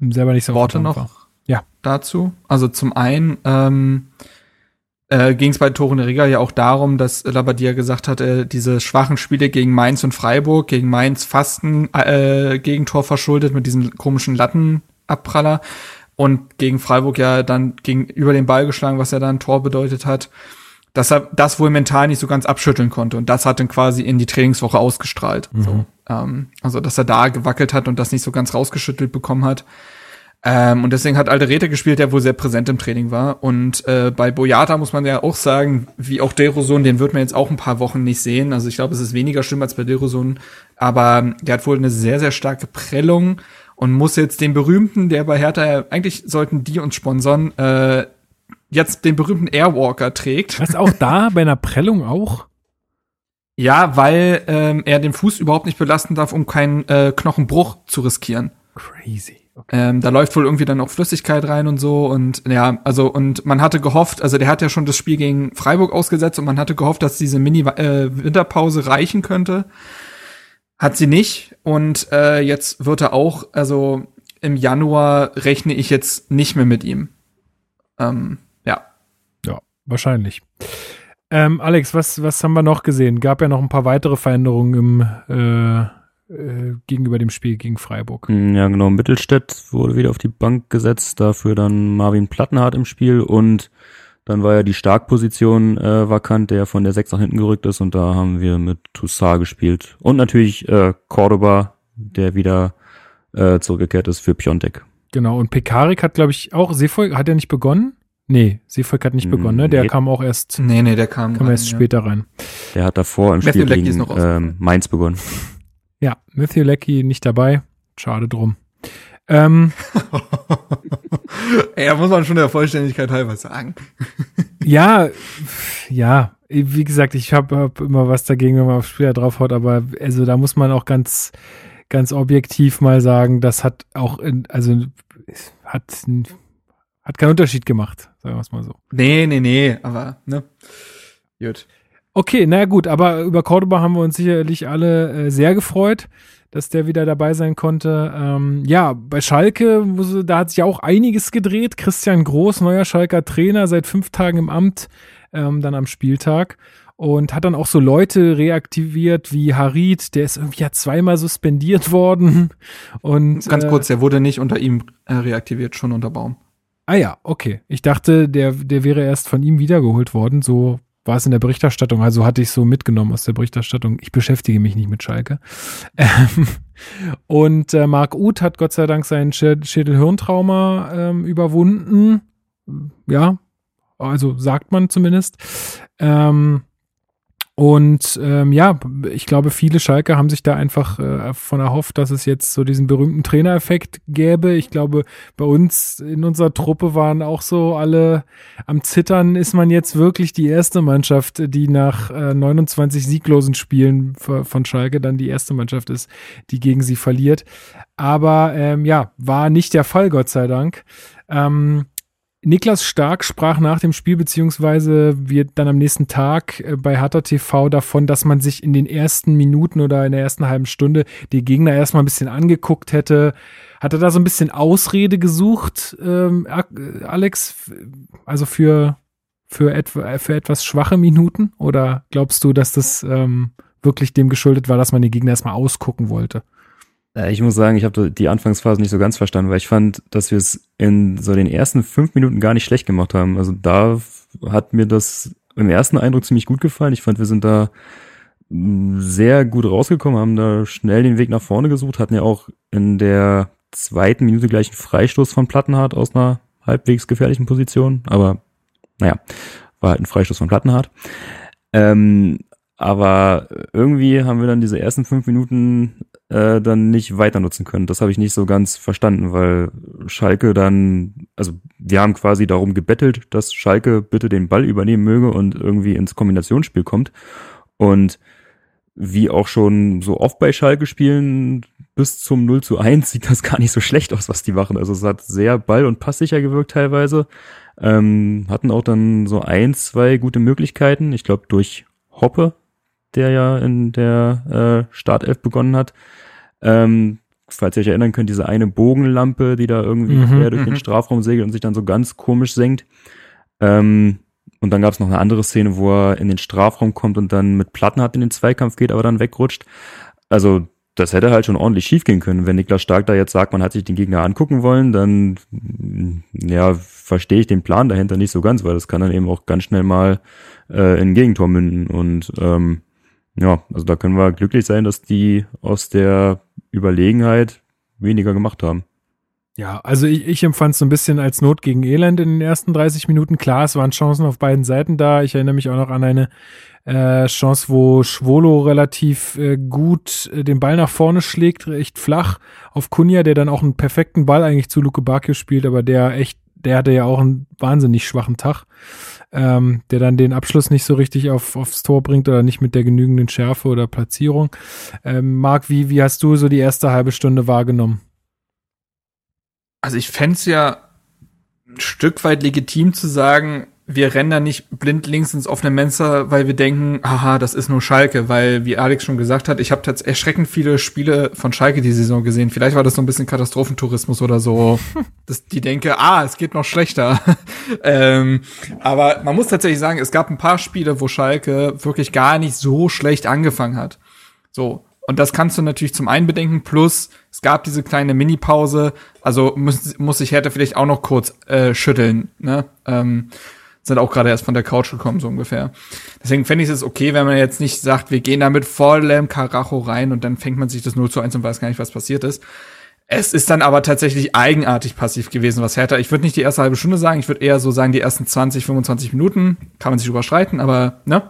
se- selber nicht so Worte noch war. Ja. dazu. Also zum einen ähm, äh, ging es bei Torunariga ja auch darum, dass Labadia gesagt hat, äh, diese schwachen Spiele gegen Mainz und Freiburg, gegen Mainz fast ein äh, Gegentor verschuldet mit diesem komischen Lattenabpraller und gegen Freiburg ja dann gegen über den Ball geschlagen, was ja dann ein Tor bedeutet hat, dass er das wohl mental nicht so ganz abschütteln konnte und das hat dann quasi in die Trainingswoche ausgestrahlt. So, ähm, also dass er da gewackelt hat und das nicht so ganz rausgeschüttelt bekommen hat. Ähm, und deswegen hat Alderete gespielt, der wohl sehr präsent im Training war. Und äh, bei Boyata muss man ja auch sagen, wie auch Deroson, den wird man jetzt auch ein paar Wochen nicht sehen. Also ich glaube, es ist weniger schlimm als bei Deroson. Aber der hat wohl eine sehr, sehr starke Prellung und muss jetzt den berühmten, der bei Hertha, eigentlich sollten die uns sponsern, äh, jetzt den berühmten Airwalker trägt. Was auch da bei einer Prellung auch? Ja, weil ähm, er den Fuß überhaupt nicht belasten darf, um keinen äh, Knochenbruch zu riskieren. Crazy. Ähm, da läuft wohl irgendwie dann auch Flüssigkeit rein und so und ja, also und man hatte gehofft, also der hat ja schon das Spiel gegen Freiburg ausgesetzt und man hatte gehofft, dass diese Mini-Winterpause reichen könnte. Hat sie nicht und äh, jetzt wird er auch, also im Januar rechne ich jetzt nicht mehr mit ihm. Ähm, ja. Ja, wahrscheinlich. Ähm, Alex, was, was haben wir noch gesehen? Gab ja noch ein paar weitere Veränderungen im, äh, äh, gegenüber dem Spiel gegen Freiburg. Mm, Ja, genau. Mittelstädt wurde wieder auf die Bank gesetzt, dafür dann Marvin Plattenhardt im Spiel und dann war ja die Starkposition äh, vakant, der von der 6 nach hinten gerückt ist und da haben wir mit Toussaint gespielt. Und natürlich äh, Cordoba, der wieder äh, zurückgekehrt ist für Piontek. Genau, und Pekarik hat, glaube ich, auch, Seefolk, hat er nicht begonnen? Nee, Seefolk hat nicht Mm, begonnen, ne? Der nee. kam auch erst, Nee, nee, der kam, kam rein, erst ja. später rein. Der hat davor im Matthew Spiel gegen ähm, Mainz begonnen. Ja, Matthew Leckie nicht dabei. Schade drum. Ähm, Ey, muss man schon der Vollständigkeit halber sagen. ja, ja, wie gesagt, ich habe hab immer was dagegen, wenn man auf Spieler draufhaut, aber also da muss man auch ganz, ganz objektiv mal sagen, das hat auch, in, also hat, hat keinen Unterschied gemacht, sagen wir es mal so. Nee, nee, nee, aber, ne? Gut. Okay, na gut, aber über Cordoba haben wir uns sicherlich alle äh, sehr gefreut, dass der wieder dabei sein konnte. Ähm, ja, bei Schalke, da hat sich auch einiges gedreht. Christian Groß, neuer Schalker Trainer, seit fünf Tagen im Amt, ähm, dann am Spieltag. Und hat dann auch so Leute reaktiviert wie Harid, der ist irgendwie ja zweimal suspendiert worden. Und, Ganz äh, kurz, der wurde nicht unter ihm äh, reaktiviert, schon unter Baum. Ah ja, okay. Ich dachte, der, der wäre erst von ihm wiedergeholt worden. So war es in der Berichterstattung. Also hatte ich so mitgenommen aus der Berichterstattung. Ich beschäftige mich nicht mit Schalke. Ähm, und äh, Marc Uth hat Gott sei Dank seinen Schä- Schädelhirntrauma ähm, überwunden. Ja, Also sagt man zumindest. Ähm, und ähm, ja, ich glaube, viele Schalke haben sich da einfach äh, von erhofft, dass es jetzt so diesen berühmten Trainereffekt gäbe. Ich glaube, bei uns in unserer Truppe waren auch so alle am Zittern. Ist man jetzt wirklich die erste Mannschaft, die nach äh, 29 sieglosen Spielen von Schalke dann die erste Mannschaft ist, die gegen sie verliert. Aber ähm, ja, war nicht der Fall, Gott sei Dank. Ähm, Niklas Stark sprach nach dem Spiel, beziehungsweise wird dann am nächsten Tag äh, bei Hatter TV davon, dass man sich in den ersten Minuten oder in der ersten halben Stunde die Gegner erstmal ein bisschen angeguckt hätte. Hat er da so ein bisschen Ausrede gesucht, ähm, Alex? Also für, für, etwa, für etwas schwache Minuten? Oder glaubst du, dass das ähm, wirklich dem geschuldet war, dass man die Gegner erstmal ausgucken wollte? Äh, ich muss sagen, ich habe die Anfangsphase nicht so ganz verstanden, weil ich fand, dass wir es in so den ersten fünf Minuten gar nicht schlecht gemacht haben. Also da hat mir das im ersten Eindruck ziemlich gut gefallen. Ich fand, wir sind da mm, sehr gut rausgekommen, haben da schnell den Weg nach vorne gesucht, hatten ja auch in der zweiten Minute gleich einen Freistoß von Plattenhardt aus einer halbwegs gefährlichen Position. Aber naja, war halt ein Freistoß von Plattenhardt. Ähm, aber irgendwie haben wir dann diese ersten fünf Minuten äh, dann nicht weiter nutzen können. Das habe ich nicht so ganz verstanden, weil Schalke dann, also wir haben quasi darum gebettelt, dass Schalke bitte den Ball übernehmen möge und irgendwie ins Kombinationsspiel kommt. Und wie auch schon so oft bei Schalke spielen, bis zum 0 zu 1 sieht das gar nicht so schlecht aus, was die machen. Also es hat sehr ball- und passsicher gewirkt teilweise. Ähm, hatten auch dann so ein, zwei gute Möglichkeiten. Ich glaube durch Hoppe, der ja in der äh, Startelf begonnen hat. Ähm, falls ihr euch erinnern könnt, diese eine Bogenlampe, die da irgendwie mhm, quer durch den mhm. Strafraum segelt und sich dann so ganz komisch senkt. Ähm, und dann gab es noch eine andere Szene, wo er in den Strafraum kommt und dann mit Platten hat in den Zweikampf geht, aber dann wegrutscht. Also das hätte halt schon ordentlich schief gehen können. Wenn Niklas Stark da jetzt sagt, man hat sich den Gegner angucken wollen, dann ja, verstehe ich den Plan dahinter nicht so ganz, weil das kann dann eben auch ganz schnell mal äh, in Gegentor münden. Und ähm, ja, also da können wir glücklich sein, dass die aus der Überlegenheit weniger gemacht haben. Ja, also ich, ich empfand es so ein bisschen als Not gegen Elend in den ersten 30 Minuten. Klar, es waren Chancen auf beiden Seiten da. Ich erinnere mich auch noch an eine äh, Chance, wo Schwolo relativ äh, gut äh, den Ball nach vorne schlägt, recht flach auf Kunja, der dann auch einen perfekten Ball eigentlich zu Luke Bakio spielt, aber der echt, der hatte ja auch einen wahnsinnig schwachen Tag ähm, der dann den Abschluss nicht so richtig auf, aufs Tor bringt oder nicht mit der genügenden Schärfe oder Platzierung. Ähm, Marc, wie, wie hast du so die erste halbe Stunde wahrgenommen? Also ich fände ja ein Stück weit legitim zu sagen, wir rennen da nicht blind links ins offene Mensa, weil wir denken, haha, das ist nur Schalke, weil, wie Alex schon gesagt hat, ich habe tatsächlich erschreckend viele Spiele von Schalke die Saison gesehen. Vielleicht war das so ein bisschen Katastrophentourismus oder so, dass die denke, ah, es geht noch schlechter. ähm, aber man muss tatsächlich sagen, es gab ein paar Spiele, wo Schalke wirklich gar nicht so schlecht angefangen hat. So. Und das kannst du natürlich zum einen bedenken, plus es gab diese kleine Mini-Pause, also muss, muss ich Hertha vielleicht auch noch kurz äh, schütteln. Ne? Ähm, sind auch gerade erst von der Couch gekommen, so ungefähr. Deswegen fände ich es okay, wenn man jetzt nicht sagt, wir gehen da mit vollem Karacho rein und dann fängt man sich das 0 zu 1 und weiß gar nicht, was passiert ist. Es ist dann aber tatsächlich eigenartig passiv gewesen, was härter. Ich würde nicht die erste halbe Stunde sagen, ich würde eher so sagen, die ersten 20, 25 Minuten, kann man sich überschreiten, aber ne?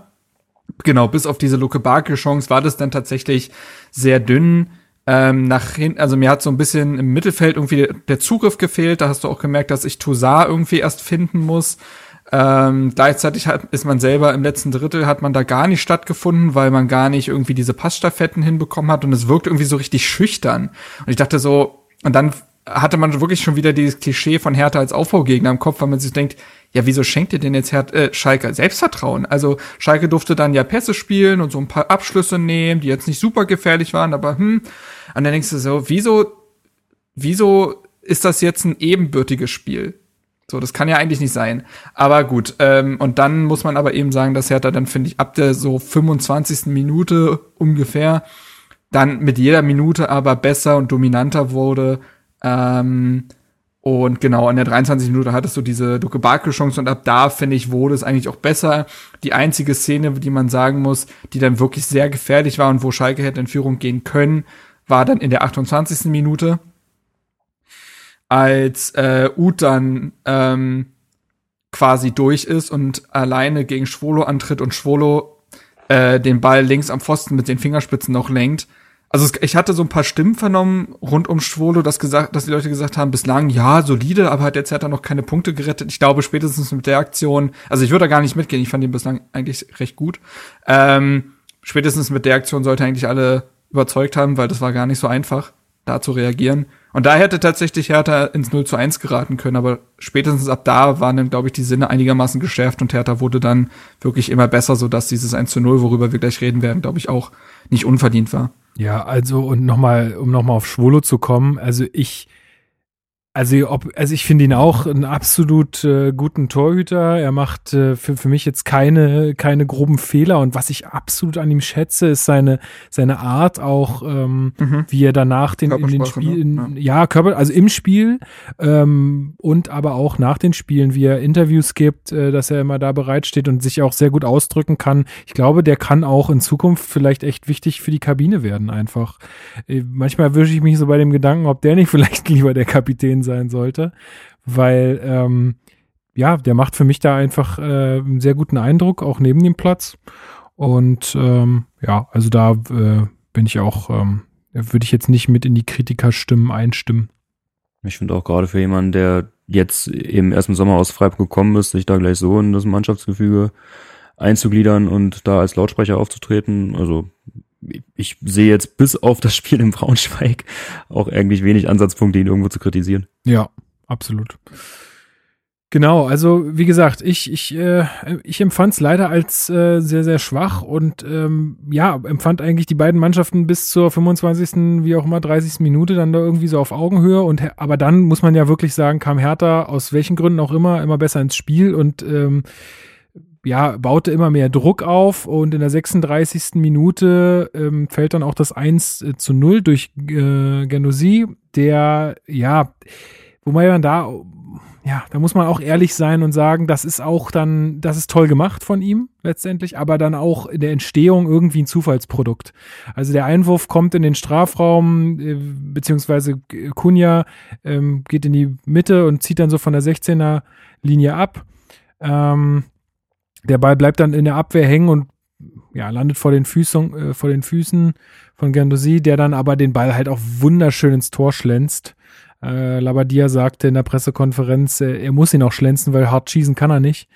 Genau, bis auf diese Luke Barke-Chance war das dann tatsächlich sehr dünn. Ähm, nach hinten, also mir hat so ein bisschen im Mittelfeld irgendwie der Zugriff gefehlt. Da hast du auch gemerkt, dass ich Toussaint irgendwie erst finden muss. Ähm, gleichzeitig hat, ist man selber im letzten Drittel hat man da gar nicht stattgefunden, weil man gar nicht irgendwie diese Passstaffetten hinbekommen hat und es wirkt irgendwie so richtig schüchtern. Und ich dachte so, und dann hatte man wirklich schon wieder dieses Klischee von Hertha als Aufbaugegner im Kopf, weil man sich denkt, ja, wieso schenkt ihr denn jetzt Her äh, Schalke Selbstvertrauen? Also Schalke durfte dann ja Pässe spielen und so ein paar Abschlüsse nehmen, die jetzt nicht super gefährlich waren, aber hm. Und dann denkst du so, wieso, wieso ist das jetzt ein ebenbürtiges Spiel? So, das kann ja eigentlich nicht sein. Aber gut, ähm, und dann muss man aber eben sagen, dass Hertha dann, finde ich, ab der so 25. Minute ungefähr dann mit jeder Minute aber besser und dominanter wurde. Ähm, und genau, in der 23. Minute hattest du diese Duke Barke-Chance und ab da, finde ich, wurde es eigentlich auch besser. Die einzige Szene, die man sagen muss, die dann wirklich sehr gefährlich war und wo Schalke hätte in Führung gehen können, war dann in der 28. Minute als äh, Ut dann ähm, quasi durch ist und alleine gegen Schwolo antritt und Schwolo äh, den Ball links am Pfosten mit den Fingerspitzen noch lenkt. Also es, ich hatte so ein paar Stimmen vernommen rund um Schwolo, dass gesagt, dass die Leute gesagt haben, bislang ja solide, aber hat jetzt hat noch keine Punkte gerettet. Ich glaube spätestens mit der Aktion, also ich würde da gar nicht mitgehen. Ich fand ihn bislang eigentlich recht gut. Ähm, spätestens mit der Aktion sollte eigentlich alle überzeugt haben, weil das war gar nicht so einfach, da zu reagieren. Und da hätte tatsächlich Hertha ins 0 zu 1 geraten können, aber spätestens ab da waren dann, glaube ich, die Sinne einigermaßen geschärft und Hertha wurde dann wirklich immer besser, sodass dieses 1 zu 0, worüber wir gleich reden werden, glaube ich, auch nicht unverdient war. Ja, also und nochmal, um nochmal auf Schwolo zu kommen, also ich, also, ob, also ich finde ihn auch einen absolut äh, guten Torhüter. Er macht äh, für, für mich jetzt keine, keine groben Fehler. Und was ich absolut an ihm schätze, ist seine, seine Art auch, ähm, mhm. wie er danach den, in den Spielen, ne? ja. ja, Körper, also im Spiel ähm, und aber auch nach den Spielen, wie er Interviews gibt, äh, dass er immer da bereitsteht und sich auch sehr gut ausdrücken kann. Ich glaube, der kann auch in Zukunft vielleicht echt wichtig für die Kabine werden, einfach. Äh, manchmal wische ich mich so bei dem Gedanken, ob der nicht vielleicht lieber der Kapitän sein sollte, weil ähm, ja, der macht für mich da einfach äh, einen sehr guten Eindruck, auch neben dem Platz. Und ähm, ja, also da äh, bin ich auch, ähm, würde ich jetzt nicht mit in die Kritikerstimmen einstimmen. Ich finde auch gerade für jemanden, der jetzt eben erst im Sommer aus Freiburg gekommen ist, sich da gleich so in das Mannschaftsgefüge einzugliedern und da als Lautsprecher aufzutreten, also ich sehe jetzt bis auf das Spiel im Braunschweig auch eigentlich wenig Ansatzpunkte, ihn irgendwo zu kritisieren. Ja, absolut. Genau, also wie gesagt, ich, ich, äh, ich empfand es leider als äh, sehr, sehr schwach und ähm, ja, empfand eigentlich die beiden Mannschaften bis zur 25., wie auch immer, 30. Minute dann da irgendwie so auf Augenhöhe und aber dann muss man ja wirklich sagen, kam Hertha aus welchen Gründen auch immer immer besser ins Spiel und ähm, ja, baute immer mehr Druck auf und in der 36. Minute ähm, fällt dann auch das 1 äh, zu 0 durch äh, Genosi, der, ja, wo man da, ja, da muss man auch ehrlich sein und sagen, das ist auch dann, das ist toll gemacht von ihm letztendlich, aber dann auch in der Entstehung irgendwie ein Zufallsprodukt. Also der Einwurf kommt in den Strafraum, äh, beziehungsweise Kunja ähm, geht in die Mitte und zieht dann so von der 16er Linie ab. Ähm, der Ball bleibt dann in der Abwehr hängen und ja, landet vor den Füßen, äh, vor den Füßen von Gandosi, der dann aber den Ball halt auch wunderschön ins Tor schlänzt. Äh, Labadia sagte in der Pressekonferenz, äh, er muss ihn auch schlänzen, weil hart schießen kann er nicht.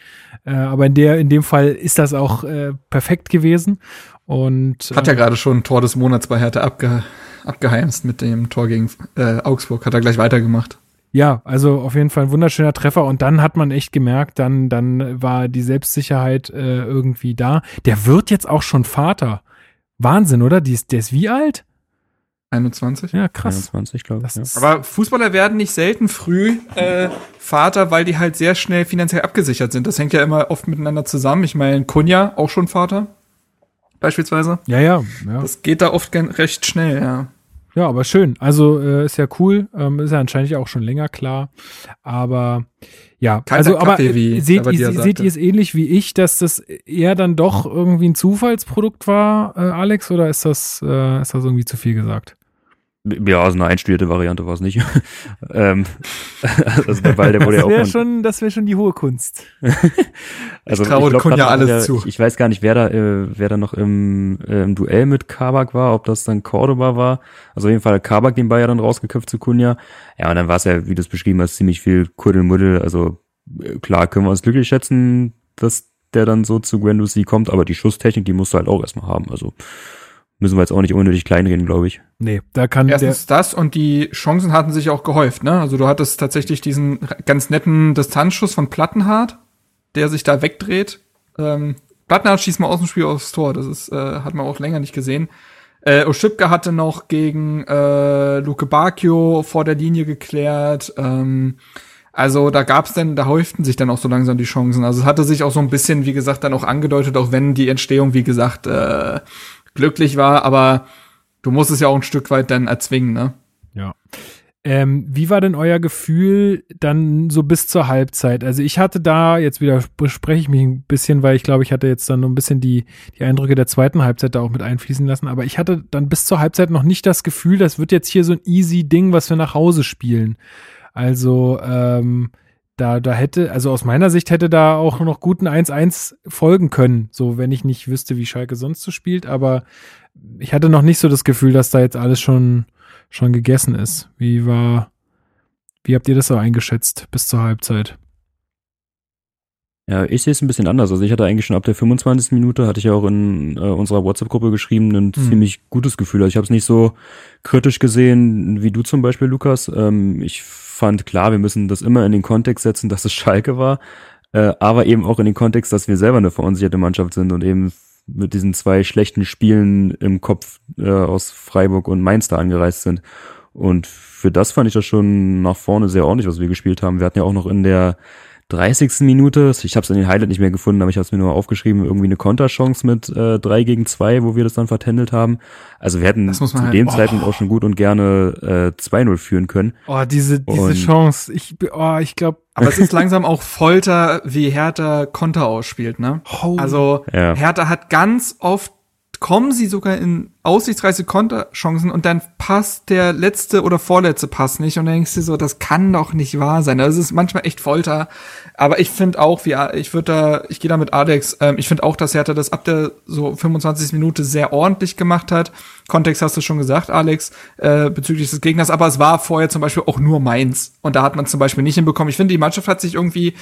Äh, aber in der, in dem Fall ist das auch äh, perfekt gewesen. Und hat ja äh, gerade schon ein Tor des Monats bei Hertha abge, abgeheimst mit dem Tor gegen äh, Augsburg. Hat er gleich weitergemacht. Ja, also auf jeden Fall ein wunderschöner Treffer und dann hat man echt gemerkt, dann, dann war die Selbstsicherheit äh, irgendwie da. Der wird jetzt auch schon Vater. Wahnsinn, oder? Die ist, der ist wie alt? 21? Ja, krass. 21, glaube ich. Ja. Aber Fußballer werden nicht selten früh äh, Vater, weil die halt sehr schnell finanziell abgesichert sind. Das hängt ja immer oft miteinander zusammen. Ich meine, Kunja auch schon Vater, beispielsweise. Ja, ja, ja. Das geht da oft recht schnell, ja. Ja, aber schön. Also äh, ist ja cool. Ähm, ist ja anscheinend auch schon länger klar. Aber ja, Kalter also aber Kaffee, wie seht, ihr, seht ihr es ähnlich wie ich, dass das eher dann doch irgendwie ein Zufallsprodukt war, äh, Alex, oder ist das, äh, ist das irgendwie zu viel gesagt? Ja, also eine einstudierte Variante war es nicht. ähm, also der Ball, der wurde das ja auch. Schon, das wäre schon die hohe Kunst. also ich traue Kunja alles der, zu. Ich weiß gar nicht, wer da, äh, wer da noch im, äh, im Duell mit Kabak war, ob das dann Cordoba war. Also auf jeden Fall Kabak den Ball ja dann rausgeköpft zu Kunja. Ja, und dann war es ja, wie du es beschrieben hast, ziemlich viel Kuddelmuddel. Also äh, klar können wir uns glücklich schätzen, dass der dann so zu Gwendosi kommt, aber die Schusstechnik, die musst du halt auch erstmal haben. Also müssen wir jetzt auch nicht unnötig kleinreden, glaube ich. Nee, da kann Erstens das und die Chancen hatten sich auch gehäuft, ne? Also du hattest tatsächlich diesen ganz netten Distanzschuss von Plattenhardt, der sich da wegdreht. Ähm, Plattenhardt schießt mal aus dem Spiel aufs Tor, das ist, äh, hat man auch länger nicht gesehen. Äh, Oschipka hatte noch gegen äh, Luke Bacchio vor der Linie geklärt. Ähm, also da gab's dann, da häuften sich dann auch so langsam die Chancen. Also es hatte sich auch so ein bisschen, wie gesagt, dann auch angedeutet, auch wenn die Entstehung, wie gesagt, äh, glücklich war, aber du musst es ja auch ein Stück weit dann erzwingen, ne? Ja. Ähm, wie war denn euer Gefühl dann so bis zur Halbzeit? Also ich hatte da, jetzt wieder bespreche ich mich ein bisschen, weil ich glaube, ich hatte jetzt dann noch ein bisschen die, die Eindrücke der zweiten Halbzeit da auch mit einfließen lassen, aber ich hatte dann bis zur Halbzeit noch nicht das Gefühl, das wird jetzt hier so ein easy Ding, was wir nach Hause spielen. Also ähm, da, da hätte, also aus meiner Sicht hätte da auch noch guten 1-1 folgen können, so wenn ich nicht wüsste, wie Schalke sonst so spielt, aber ich hatte noch nicht so das Gefühl, dass da jetzt alles schon, schon gegessen ist. Wie war, wie habt ihr das so eingeschätzt bis zur Halbzeit? Ja, ich sehe es ein bisschen anders. Also ich hatte eigentlich schon ab der 25. Minute, hatte ich ja auch in äh, unserer WhatsApp-Gruppe geschrieben, ein mhm. ziemlich gutes Gefühl. Also ich habe es nicht so kritisch gesehen wie du zum Beispiel, Lukas. Ähm, ich fand klar, wir müssen das immer in den Kontext setzen, dass es Schalke war, äh, aber eben auch in den Kontext, dass wir selber eine verunsicherte Mannschaft sind und eben mit diesen zwei schlechten Spielen im Kopf äh, aus Freiburg und Mainz da angereist sind. Und für das fand ich das schon nach vorne sehr ordentlich, was wir gespielt haben. Wir hatten ja auch noch in der 30. Minute, ich habe es in den Highlight nicht mehr gefunden, aber ich habe es mir nur aufgeschrieben, irgendwie eine Konterchance mit äh, 3 gegen 2, wo wir das dann vertändelt haben. Also wir hätten zu halt, dem oh. Zeitpunkt auch schon gut und gerne äh, 2-0 führen können. Oh, diese, diese und, Chance, ich, oh, ich glaube. Aber es ist langsam auch Folter, wie Hertha Konter ausspielt, ne? Oh. Also ja. Hertha hat ganz oft kommen sie sogar in aussichtsreiche Konterchancen und dann passt der letzte oder vorletzte Pass nicht und dann denkst du so, das kann doch nicht wahr sein. Das ist manchmal echt Folter. Aber ich finde auch, wie ich würde da, ich gehe da mit Alex, ähm, ich finde auch, dass Hertha das ab der so 25. Minute sehr ordentlich gemacht hat. Kontext hast du schon gesagt, Alex, äh, bezüglich des Gegners, aber es war vorher zum Beispiel auch nur Mainz und da hat man zum Beispiel nicht hinbekommen. Ich finde, die Mannschaft hat sich irgendwie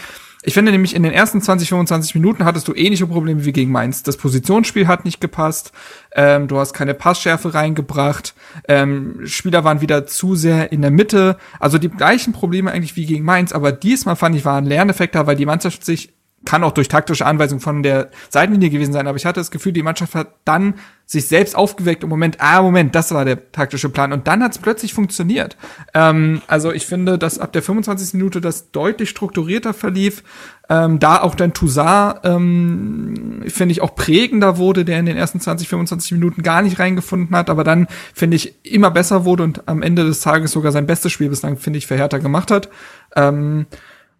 ich finde nämlich, in den ersten 20, 25 Minuten hattest du ähnliche Probleme wie gegen Mainz. Das Positionsspiel hat nicht gepasst, ähm, du hast keine Passschärfe reingebracht, ähm, Spieler waren wieder zu sehr in der Mitte. Also die gleichen Probleme eigentlich wie gegen Mainz, aber diesmal fand ich, war ein Lerneffekt da, weil die Mannschaft sich kann auch durch taktische Anweisung von der Seitenlinie gewesen sein, aber ich hatte das Gefühl, die Mannschaft hat dann sich selbst aufgeweckt im Moment, ah, Moment, das war der taktische Plan. Und dann hat es plötzlich funktioniert. Ähm, also ich finde, dass ab der 25. Minute das deutlich strukturierter verlief. Ähm, da auch dann Toussaint, ähm, finde ich, auch prägender wurde, der in den ersten 20, 25 Minuten gar nicht reingefunden hat, aber dann, finde ich, immer besser wurde und am Ende des Tages sogar sein bestes Spiel bislang, finde ich, Hertha gemacht hat. Ähm,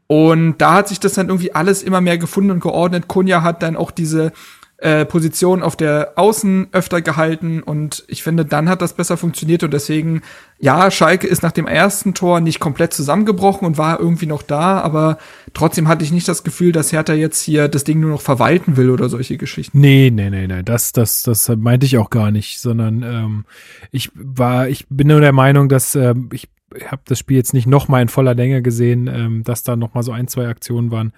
und da hat sich das dann irgendwie alles immer mehr gefunden und geordnet. Kunja hat dann auch diese äh, Position auf der Außen öfter gehalten und ich finde, dann hat das besser funktioniert und deswegen, ja, Schalke ist nach dem ersten Tor nicht komplett zusammengebrochen und war irgendwie noch da, aber trotzdem hatte ich nicht das Gefühl, dass Hertha jetzt hier das Ding nur noch verwalten will oder solche Geschichten. Nee, nee, nee, nee, das, das, das meinte ich auch gar nicht, sondern ähm, ich war, ich bin nur der Meinung, dass ich ich habe das Spiel jetzt nicht noch mal in voller Länge gesehen, ähm, dass da noch mal so ein, zwei Aktionen waren,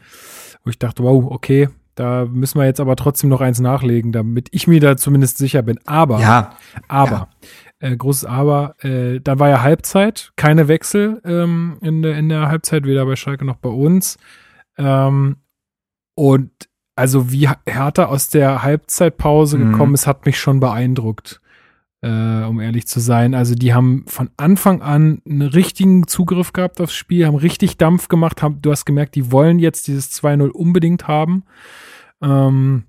wo ich dachte, wow, okay, da müssen wir jetzt aber trotzdem noch eins nachlegen, damit ich mir da zumindest sicher bin. Aber, ja, aber, ja. Äh, großes Aber, äh, da war ja Halbzeit, keine Wechsel ähm, in, der, in der Halbzeit, weder bei Schalke noch bei uns. Ähm, und also wie Hertha aus der Halbzeitpause mhm. gekommen ist, hat mich schon beeindruckt äh, um ehrlich zu sein. Also die haben von Anfang an einen richtigen Zugriff gehabt aufs Spiel, haben richtig Dampf gemacht, haben, du hast gemerkt, die wollen jetzt dieses 2-0 unbedingt haben. Ähm,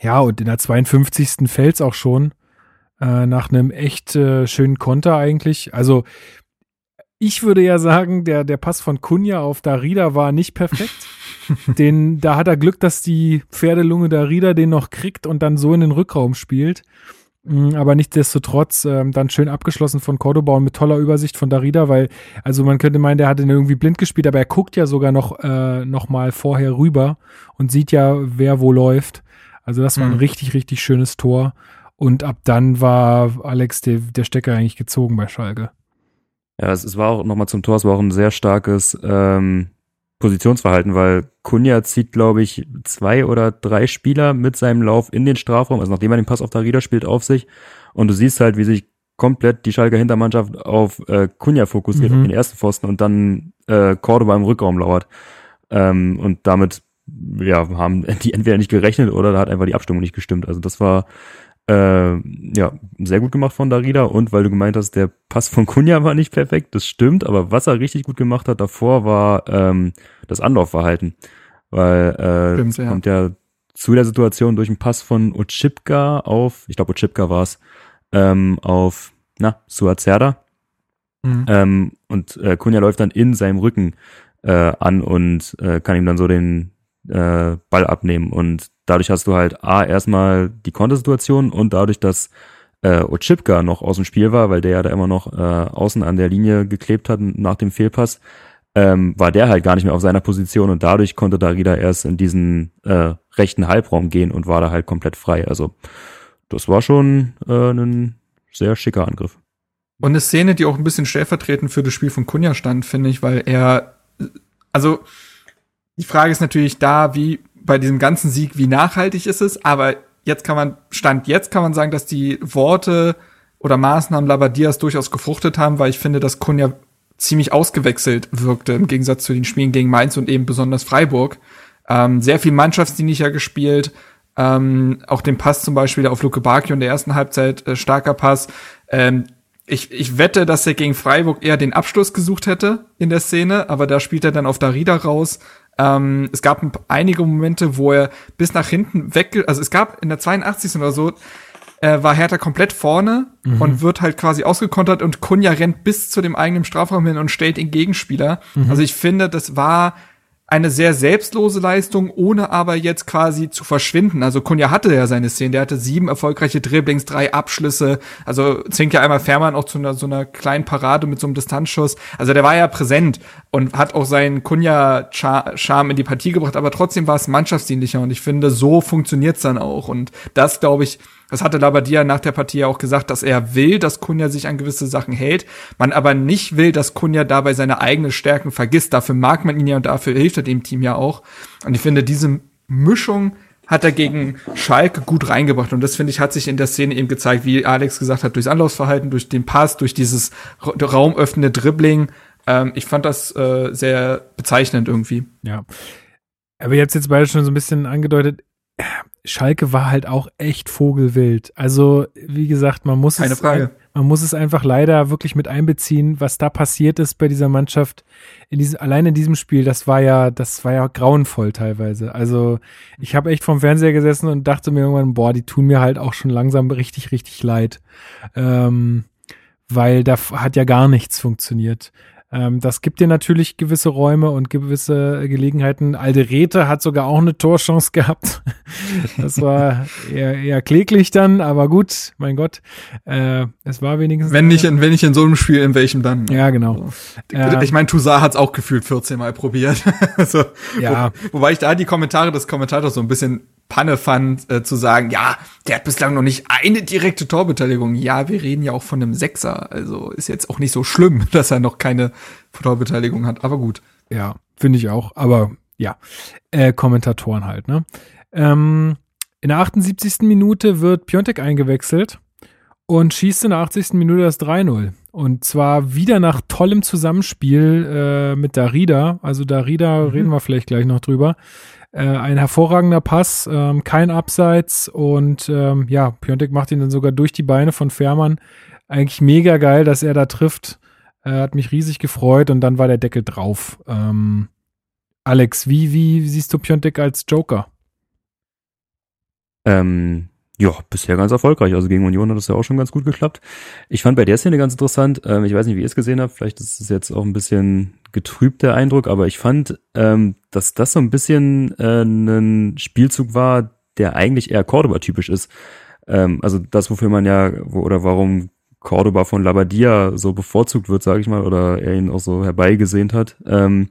ja, und in der 52. fällt's auch schon äh, nach einem echt äh, schönen Konter eigentlich. Also ich würde ja sagen, der, der Pass von Kunja auf Darida war nicht perfekt. den, da hat er Glück, dass die Pferdelunge Darida den noch kriegt und dann so in den Rückraum spielt. Mm, aber nichtsdestotrotz ähm, dann schön abgeschlossen von Cordoba und mit toller Übersicht von Darida, weil, also man könnte meinen, der hat ihn irgendwie blind gespielt, aber er guckt ja sogar noch, äh, noch mal vorher rüber und sieht ja, wer wo läuft. Also das war ein mhm. richtig, richtig schönes Tor. Und ab dann war Alex der, der Stecker eigentlich gezogen bei Schalke. Ja, es, es war auch nochmal zum Tor, es war auch ein sehr starkes ähm, Positionsverhalten, weil Kunja zieht, glaube ich, zwei oder drei Spieler mit seinem Lauf in den Strafraum, also nachdem er den Pass auf Darida spielt, auf sich. Und du siehst halt, wie sich komplett die Schalker Hintermannschaft auf äh, Kunja fokussiert, mhm. auf den ersten Pfosten und dann äh, Cordoba im Rückraum lauert. Ähm, und damit ja, haben die entweder nicht gerechnet oder da hat einfach die Abstimmung nicht gestimmt. Also das war äh, ja, sehr gut gemacht von Darida und weil du gemeint hast, der Pass von Kunja war nicht perfekt, das stimmt, aber was er richtig gut gemacht hat davor war ähm, das Anlaufverhalten. Weil äh, stimmt, ja. kommt ja zu der Situation durch einen Pass von Ochipka auf, ich glaube Ochipka war es, ähm, auf, na, Suazerda. Mhm. Ähm, und äh, Kunja läuft dann in seinem Rücken äh, an und äh, kann ihm dann so den äh, Ball abnehmen. Und dadurch hast du halt A, erstmal die Kontersituation und dadurch, dass äh, Ochipka noch aus dem Spiel war, weil der ja da immer noch äh, außen an der Linie geklebt hat nach dem Fehlpass, ähm, war der halt gar nicht mehr auf seiner Position und dadurch konnte Darida erst in diesen äh, rechten Halbraum gehen und war da halt komplett frei. Also das war schon äh, ein sehr schicker Angriff. Und eine Szene, die auch ein bisschen stellvertretend für das Spiel von Kunja stand, finde ich, weil er, also die Frage ist natürlich da, wie bei diesem ganzen Sieg, wie nachhaltig ist es, aber jetzt kann man, Stand jetzt kann man sagen, dass die Worte oder Maßnahmen Labadias durchaus gefruchtet haben, weil ich finde, dass Kunja ziemlich ausgewechselt wirkte im Gegensatz zu den Spielen gegen Mainz und eben besonders Freiburg. Ähm, sehr viel mannschaftsdienlicher gespielt. Ähm, auch den Pass zum Beispiel auf Luke Bakio in der ersten Halbzeit, äh, starker Pass. Ähm, ich, ich wette, dass er gegen Freiburg eher den Abschluss gesucht hätte in der Szene, aber da spielt er dann auf Darida raus. Ähm, es gab einige Momente, wo er bis nach hinten weg, also es gab in der 82. oder so, äh, war Hertha komplett vorne mhm. und wird halt quasi ausgekontert und Kunja rennt bis zu dem eigenen Strafraum hin und stellt den Gegenspieler. Mhm. Also ich finde, das war eine sehr selbstlose Leistung, ohne aber jetzt quasi zu verschwinden. Also Kunja hatte ja seine Szene, der hatte sieben erfolgreiche Dribblings, drei Abschlüsse, also zwingt ja einmal Fährmann auch zu einer, so einer kleinen Parade mit so einem Distanzschuss. Also der war ja präsent und hat auch seinen Kunja-Charme in die Partie gebracht, aber trotzdem war es mannschaftsdienlicher und ich finde, so funktioniert's dann auch und das, glaube ich, das hatte Labadia nach der Partie ja auch gesagt, dass er will, dass Kunja sich an gewisse Sachen hält, man aber nicht will, dass Kunja dabei seine eigenen Stärken vergisst. Dafür mag man ihn ja und dafür hilft er dem Team ja auch. Und ich finde, diese Mischung hat er gegen Schalke gut reingebracht. Und das, finde ich, hat sich in der Szene eben gezeigt, wie Alex gesagt hat, durchs Anlaufverhalten, durch den Pass, durch dieses raumöffnende Dribbling. Ähm, ich fand das äh, sehr bezeichnend irgendwie. Ja. Aber ihr habt jetzt beide schon so ein bisschen angedeutet, Schalke war halt auch echt vogelwild. Also, wie gesagt, man muss Keine es, Frage. man muss es einfach leider wirklich mit einbeziehen, was da passiert ist bei dieser Mannschaft. In diesem, allein in diesem Spiel, das war ja, das war ja grauenvoll teilweise. Also, ich habe echt vom Fernseher gesessen und dachte mir irgendwann, boah, die tun mir halt auch schon langsam richtig, richtig leid. Ähm, weil da hat ja gar nichts funktioniert. Ähm, das gibt dir natürlich gewisse Räume und gewisse Gelegenheiten. Alderete hat sogar auch eine Torchance gehabt. das war eher, eher kläglich dann, aber gut, mein Gott. Äh, es war wenigstens. Wenn nicht, in, wenn nicht in so einem Spiel, in welchem dann? Ja, genau. So. Äh, ich meine, Toussaint hat es auch gefühlt 14 Mal probiert. also, ja. Wo, wobei ich da die Kommentare des Kommentators so ein bisschen Panne fand, äh, zu sagen, ja, der hat bislang noch nicht eine direkte Torbeteiligung. Ja, wir reden ja auch von einem Sechser. Also ist jetzt auch nicht so schlimm, dass er noch keine Torbeteiligung hat. Aber gut. Ja, finde ich auch. Aber ja, äh, Kommentatoren halt, ne? Ähm, in der 78. Minute wird Piontek eingewechselt und schießt in der 80. Minute das 3-0. Und zwar wieder nach tollem Zusammenspiel äh, mit Darida. Also Darida mhm. reden wir vielleicht gleich noch drüber. Äh, ein hervorragender Pass, ähm, kein Abseits und ähm, ja, Piontek macht ihn dann sogar durch die Beine von Fährmann. Eigentlich mega geil, dass er da trifft. Äh, hat mich riesig gefreut und dann war der Deckel drauf. Ähm, Alex, wie, wie siehst du Piontek als Joker? Ähm, ja, bisher ganz erfolgreich. Also gegen Union hat das ja auch schon ganz gut geklappt. Ich fand bei der Szene ganz interessant, ähm, ich weiß nicht, wie ihr es gesehen habt, vielleicht ist es jetzt auch ein bisschen getrübt, der Eindruck, aber ich fand, ähm, dass das so ein bisschen äh, ein Spielzug war, der eigentlich eher Cordoba-typisch ist. Ähm, also das, wofür man ja, wo, oder warum Cordoba von Labadia so bevorzugt wird, sage ich mal, oder er ihn auch so herbeigesehnt hat. Ähm,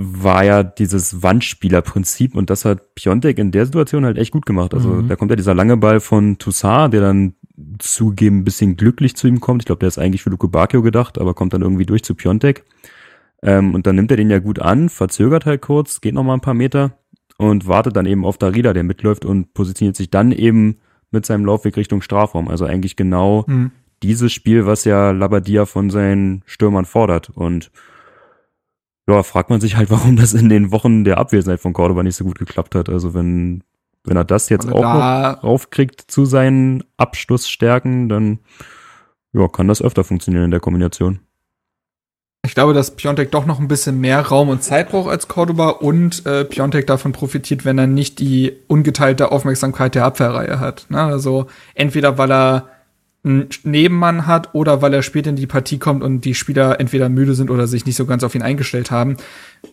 war ja dieses Wandspielerprinzip und das hat Piontek in der Situation halt echt gut gemacht. Also mhm. da kommt ja dieser lange Ball von Toussaint, der dann zugeben ein bisschen glücklich zu ihm kommt. Ich glaube, der ist eigentlich für Luke Bacchio gedacht, aber kommt dann irgendwie durch zu Piontek. Ähm, und dann nimmt er den ja gut an, verzögert halt kurz, geht noch mal ein paar Meter und wartet dann eben auf Darida, der mitläuft und positioniert sich dann eben mit seinem Laufweg Richtung Strafraum. Also eigentlich genau mhm. dieses Spiel, was ja Labadia von seinen Stürmern fordert. Und ja, fragt man sich halt, warum das in den Wochen der Abwesenheit von Cordoba nicht so gut geklappt hat. Also wenn, wenn er das jetzt auch da noch raufkriegt zu seinen Abschlussstärken, dann ja, kann das öfter funktionieren in der Kombination. Ich glaube, dass Piontek doch noch ein bisschen mehr Raum und Zeit braucht als Cordoba und äh, Piontek davon profitiert, wenn er nicht die ungeteilte Aufmerksamkeit der Abwehrreihe hat. Ne? Also entweder weil er einen Nebenmann hat oder weil er später in die Partie kommt und die Spieler entweder müde sind oder sich nicht so ganz auf ihn eingestellt haben.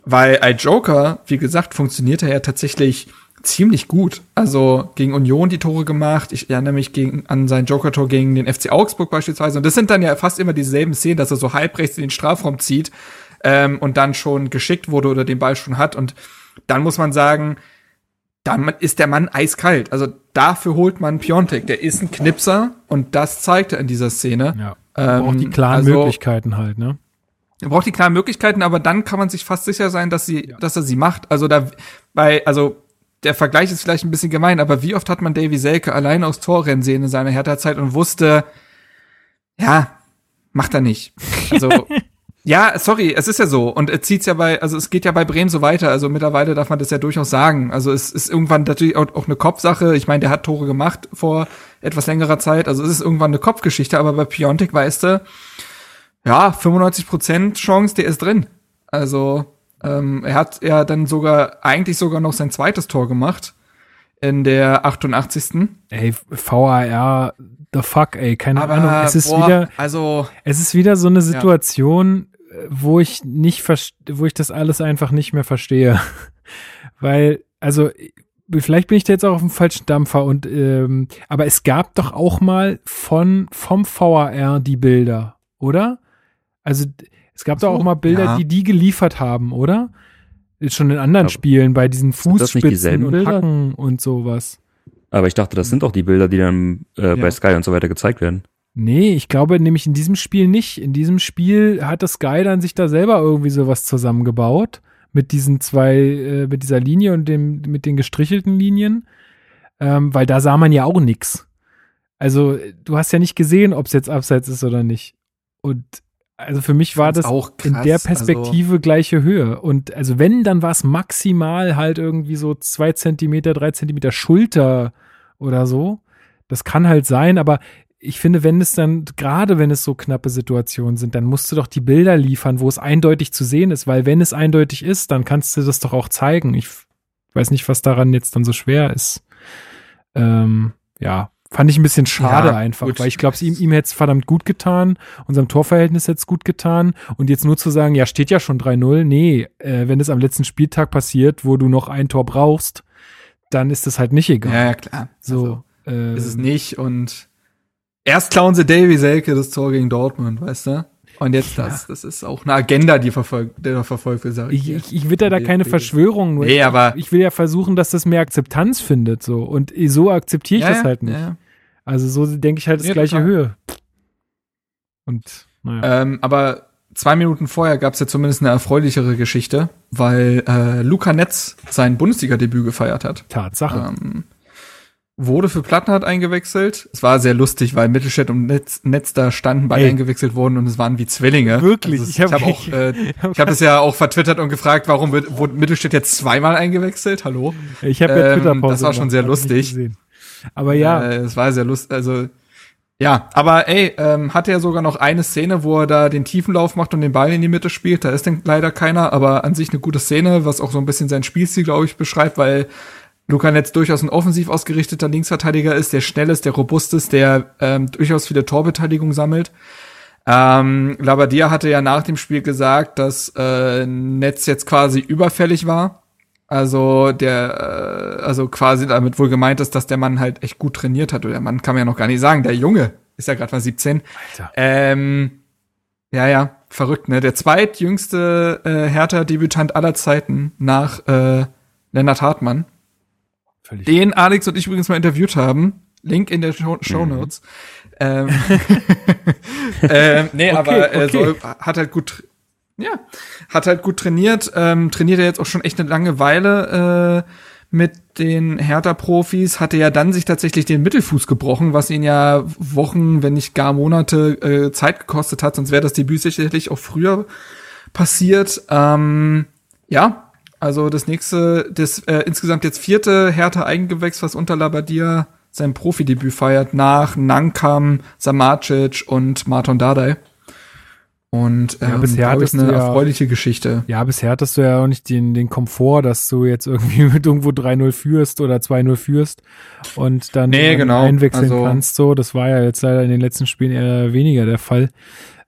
Weil als Joker, wie gesagt, funktioniert er ja tatsächlich ziemlich gut. Also gegen Union die Tore gemacht. Ich erinnere mich gegen, an sein Joker-Tor gegen den FC Augsburg beispielsweise. Und das sind dann ja fast immer dieselben Szenen, dass er so halbrechts in den Strafraum zieht ähm, und dann schon geschickt wurde oder den Ball schon hat. Und dann muss man sagen, dann ist der Mann eiskalt. Also dafür holt man Piontek. Der ist ein Knipser und das zeigt er in dieser Szene. Ja. Er braucht die Ähm, klaren also- Möglichkeiten halt, ne? Er braucht die klaren Möglichkeiten, aber dann kann man sich fast sicher sein, dass sie, dass er sie macht. Also da, bei, also der Vergleich ist vielleicht ein bisschen gemein, aber wie oft hat man Davy Selke alleine aus Torrennen sehen in seiner Hertha-Zeit und wusste, ja, macht er nicht. Also, ja, sorry, es ist ja so. Und es zieht's ja bei, also es geht ja bei Bremen so weiter. Also mittlerweile darf man das ja durchaus sagen. Also es ist irgendwann natürlich auch, auch eine Kopfsache. Ich meine, der hat Tore gemacht vor etwas längerer Zeit. Also es ist irgendwann eine Kopfgeschichte, aber bei Piontek weißt du, ja, 95% Chance, der ist drin. Also, ähm, er hat ja dann sogar, eigentlich sogar noch sein zweites Tor gemacht in der 88. Ey, VAR, the fuck, ey, keine Aber, Ahnung. Es ist boah, wieder, also, es ist wieder so eine Situation, wo ich nicht wo ich das alles einfach nicht mehr verstehe. Weil, also, vielleicht bin ich da jetzt auch auf dem falschen Dampfer und, ähm, aber es gab doch auch mal von, vom VAR die Bilder, oder? Also, es gab doch So, auch mal Bilder, ja. die die geliefert haben, oder? Schon in anderen Aber Spielen, bei diesen Fußspitzen und Bilder? Hacken und sowas. Aber ich dachte, das sind auch die Bilder, die dann äh, Ja. bei Sky und so weiter gezeigt werden. Nee, ich glaube nämlich in diesem Spiel nicht. In diesem Spiel hat das Sky dann sich da selber irgendwie sowas zusammengebaut. Mit diesen zwei, äh, mit dieser Linie und dem, mit den gestrichelten Linien. Ähm, weil da sah man ja auch nix. Also, du hast ja nicht gesehen, ob es jetzt abseits ist oder nicht. Und also für mich war das auch in krass, der also- Perspektive gleiche Höhe. Und also wenn, dann war es maximal halt irgendwie so zwei Zentimeter, drei Zentimeter Schulter oder so. Das kann halt sein, aber ich finde, wenn es dann, gerade wenn es so knappe Situationen sind, dann musst du doch die Bilder liefern, wo es eindeutig zu sehen ist, weil wenn es eindeutig ist, dann kannst du das doch auch zeigen. Ich weiß nicht, was daran jetzt dann so schwer ist. Ähm, ja, fand ich ein bisschen schade Ja, einfach, gut. weil ich glaube, ihm, ihm hätte es verdammt gut getan, unserem Torverhältnis hätte es gut getan und jetzt nur zu sagen, ja, steht ja schon 3-0, nee, äh, wenn es am letzten Spieltag passiert, wo du noch ein Tor brauchst, dann ist das halt nicht egal. ja, ja, klar. So, äh, ist es nicht und erst klauen sie Davy Selke das Tor gegen Dortmund, weißt du? Und jetzt das, das ist auch eine Agenda, die verfolgt, der verfolgt wird, ich Ich, ich, will da, da keine Nee, Verschwörung. Nur Nee, ich, aber- ich will ja versuchen, dass das mehr Akzeptanz findet. so Und so akzeptiere ich Ja, das ja, halt nicht. ja. Also so denke ich halt das gleiche total. Höhe. Und naja. Ähm, aber zwei Minuten vorher gab es ja zumindest eine erfreulichere Geschichte, weil äh, Luca Netz sein Bundesliga-Debüt gefeiert hat. Tatsache. Ähm, wurde für Plattenhardt eingewechselt. Es war sehr lustig, weil Mittelstädt und Netz, Netz da standen, beide Ey. eingewechselt wurden und es waren wie Zwillinge. Wirklich? Also, Ich ich hab- habe hab auch, äh, ich habe das ja auch vertwittert und gefragt, warum wird, wurde Mittelstädt jetzt zweimal eingewechselt? Hallo? ich habe ja ähm, Twitter-Pause das war schon sehr lustig. Aber ja, Äh, es war sehr lustig, also ja, aber ey, ähm, hatte ja sogar noch eine Szene, wo er da den Tiefenlauf macht und den Ball in die Mitte spielt. Da ist dann leider keiner, aber an sich eine gute Szene, was auch so ein bisschen sein Spielstil, glaube ich, beschreibt, weil Luca Netz durchaus ein offensiv ausgerichteter Linksverteidiger ist, der schnell ist, der robust ist, der ähm, durchaus viele Torbeteiligung sammelt. Ähm, Labadia hatte ja nach dem Spiel gesagt, dass äh, Netz jetzt quasi überfällig war. Also der, äh, also quasi damit wohl gemeint ist, dass der Mann halt echt gut trainiert hat. Oder der Mann kann man ja noch gar nicht sagen. Der Junge ist ja gerade mal 17. Alter. Ähm, ja, ja, verrückt, ne? Der zweitjüngste äh, Hertha-Debütant aller Zeiten nach äh, Lennart Hartmann, völlig. den Alex und ich übrigens mal interviewt haben. Link in der Show, Show Notes. Ähm, ähm, nee, Okay, aber äh, okay. soll, hat halt gut, ja, hat halt gut trainiert. Ähm, trainiert er jetzt auch schon echt eine lange Weile äh, mit den Hertha-Profis. Hatte ja dann sich tatsächlich den Mittelfuß gebrochen, was ihn ja Wochen, wenn nicht gar Monate äh, Zeit gekostet hat. Sonst wäre das Debüt sicherlich auch früher passiert. Ähm, ja, also das nächste, das äh, insgesamt jetzt vierte Hertha Eigengewächs, was unter Labadia sein Profidebüt feiert, nach Nankam, Samacic und Marton Dardai. Und ähm, Ja, bisher hattest du eine ja- erfreuliche Geschichte. Ja, bisher hattest du ja auch nicht den, den Komfort, dass du jetzt irgendwie mit irgendwo 3-0 führst oder 2-0 führst und dann Nee, genau. einwechseln Also- kannst. So, das war ja jetzt leider in den letzten Spielen eher weniger der Fall.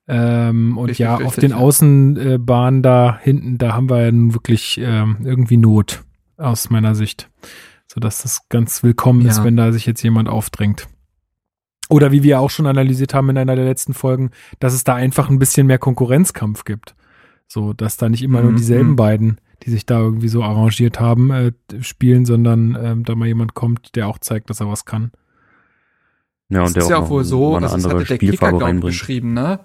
Ähm, und Richtig, ja, auf den ja. Außenbahnen da hinten, da haben wir ja nun wirklich ähm, irgendwie Not aus meiner Sicht. Sodass das ganz willkommen ist, Ja. wenn da sich jetzt jemand aufdrängt. Oder wie wir auch schon analysiert haben in einer der letzten Folgen, dass es da einfach ein bisschen mehr Konkurrenzkampf gibt. So, dass da nicht immer nur Mhm, dieselben mhm. beiden, die sich da irgendwie so arrangiert haben, äh, spielen, sondern ähm, da mal jemand kommt, der auch zeigt, dass er was kann. Ja, und der ist ja auch wohl so, also das andere hatte der Kicker, glaube ich, beschrieben, ne?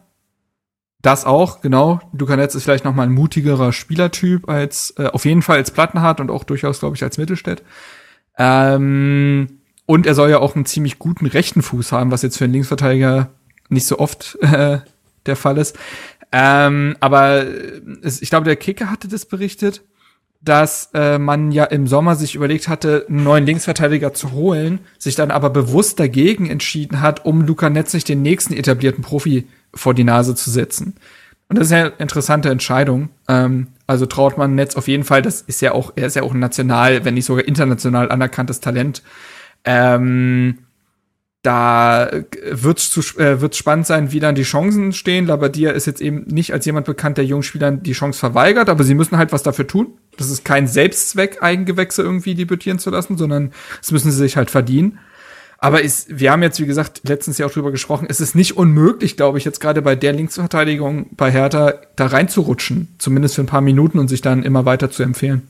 Das auch, genau. Lukanetz ist vielleicht noch mal ein mutigerer Spielertyp als, äh, auf jeden Fall als Plattenhardt und auch durchaus, glaube ich, als Mittelstädt. Ähm, und er soll ja auch einen ziemlich guten rechten Fuß haben, was jetzt für einen Linksverteidiger nicht so oft äh, der Fall ist. Ähm, aber es, ich glaube, der Kicker hatte das berichtet, dass äh, man ja im Sommer sich überlegt hatte, einen neuen Linksverteidiger zu holen, sich dann aber bewusst dagegen entschieden hat, um Luca Netz nicht den nächsten etablierten Profi vor die Nase zu setzen. Und das ist ja eine interessante Entscheidung. Ähm, also traut man Netz auf jeden Fall, das ist ja auch, er ist ja auch ein national, wenn nicht sogar international anerkanntes Talent. Ähm, da wird's zu, äh, wird's spannend sein, wie dann die Chancen stehen. Labadia ist jetzt eben nicht als jemand bekannt, der jungen Spielern die Chance verweigert, aber sie müssen halt was dafür tun. Das ist kein Selbstzweck, Eigengewächse irgendwie debütieren zu lassen, sondern das müssen sie sich halt verdienen. Aber ist, wir haben jetzt, wie gesagt, letztens ja auch drüber gesprochen, es ist nicht unmöglich, glaube ich, jetzt gerade bei der Linksverteidigung bei Hertha da reinzurutschen, zumindest für ein paar Minuten und sich dann immer weiter zu empfehlen.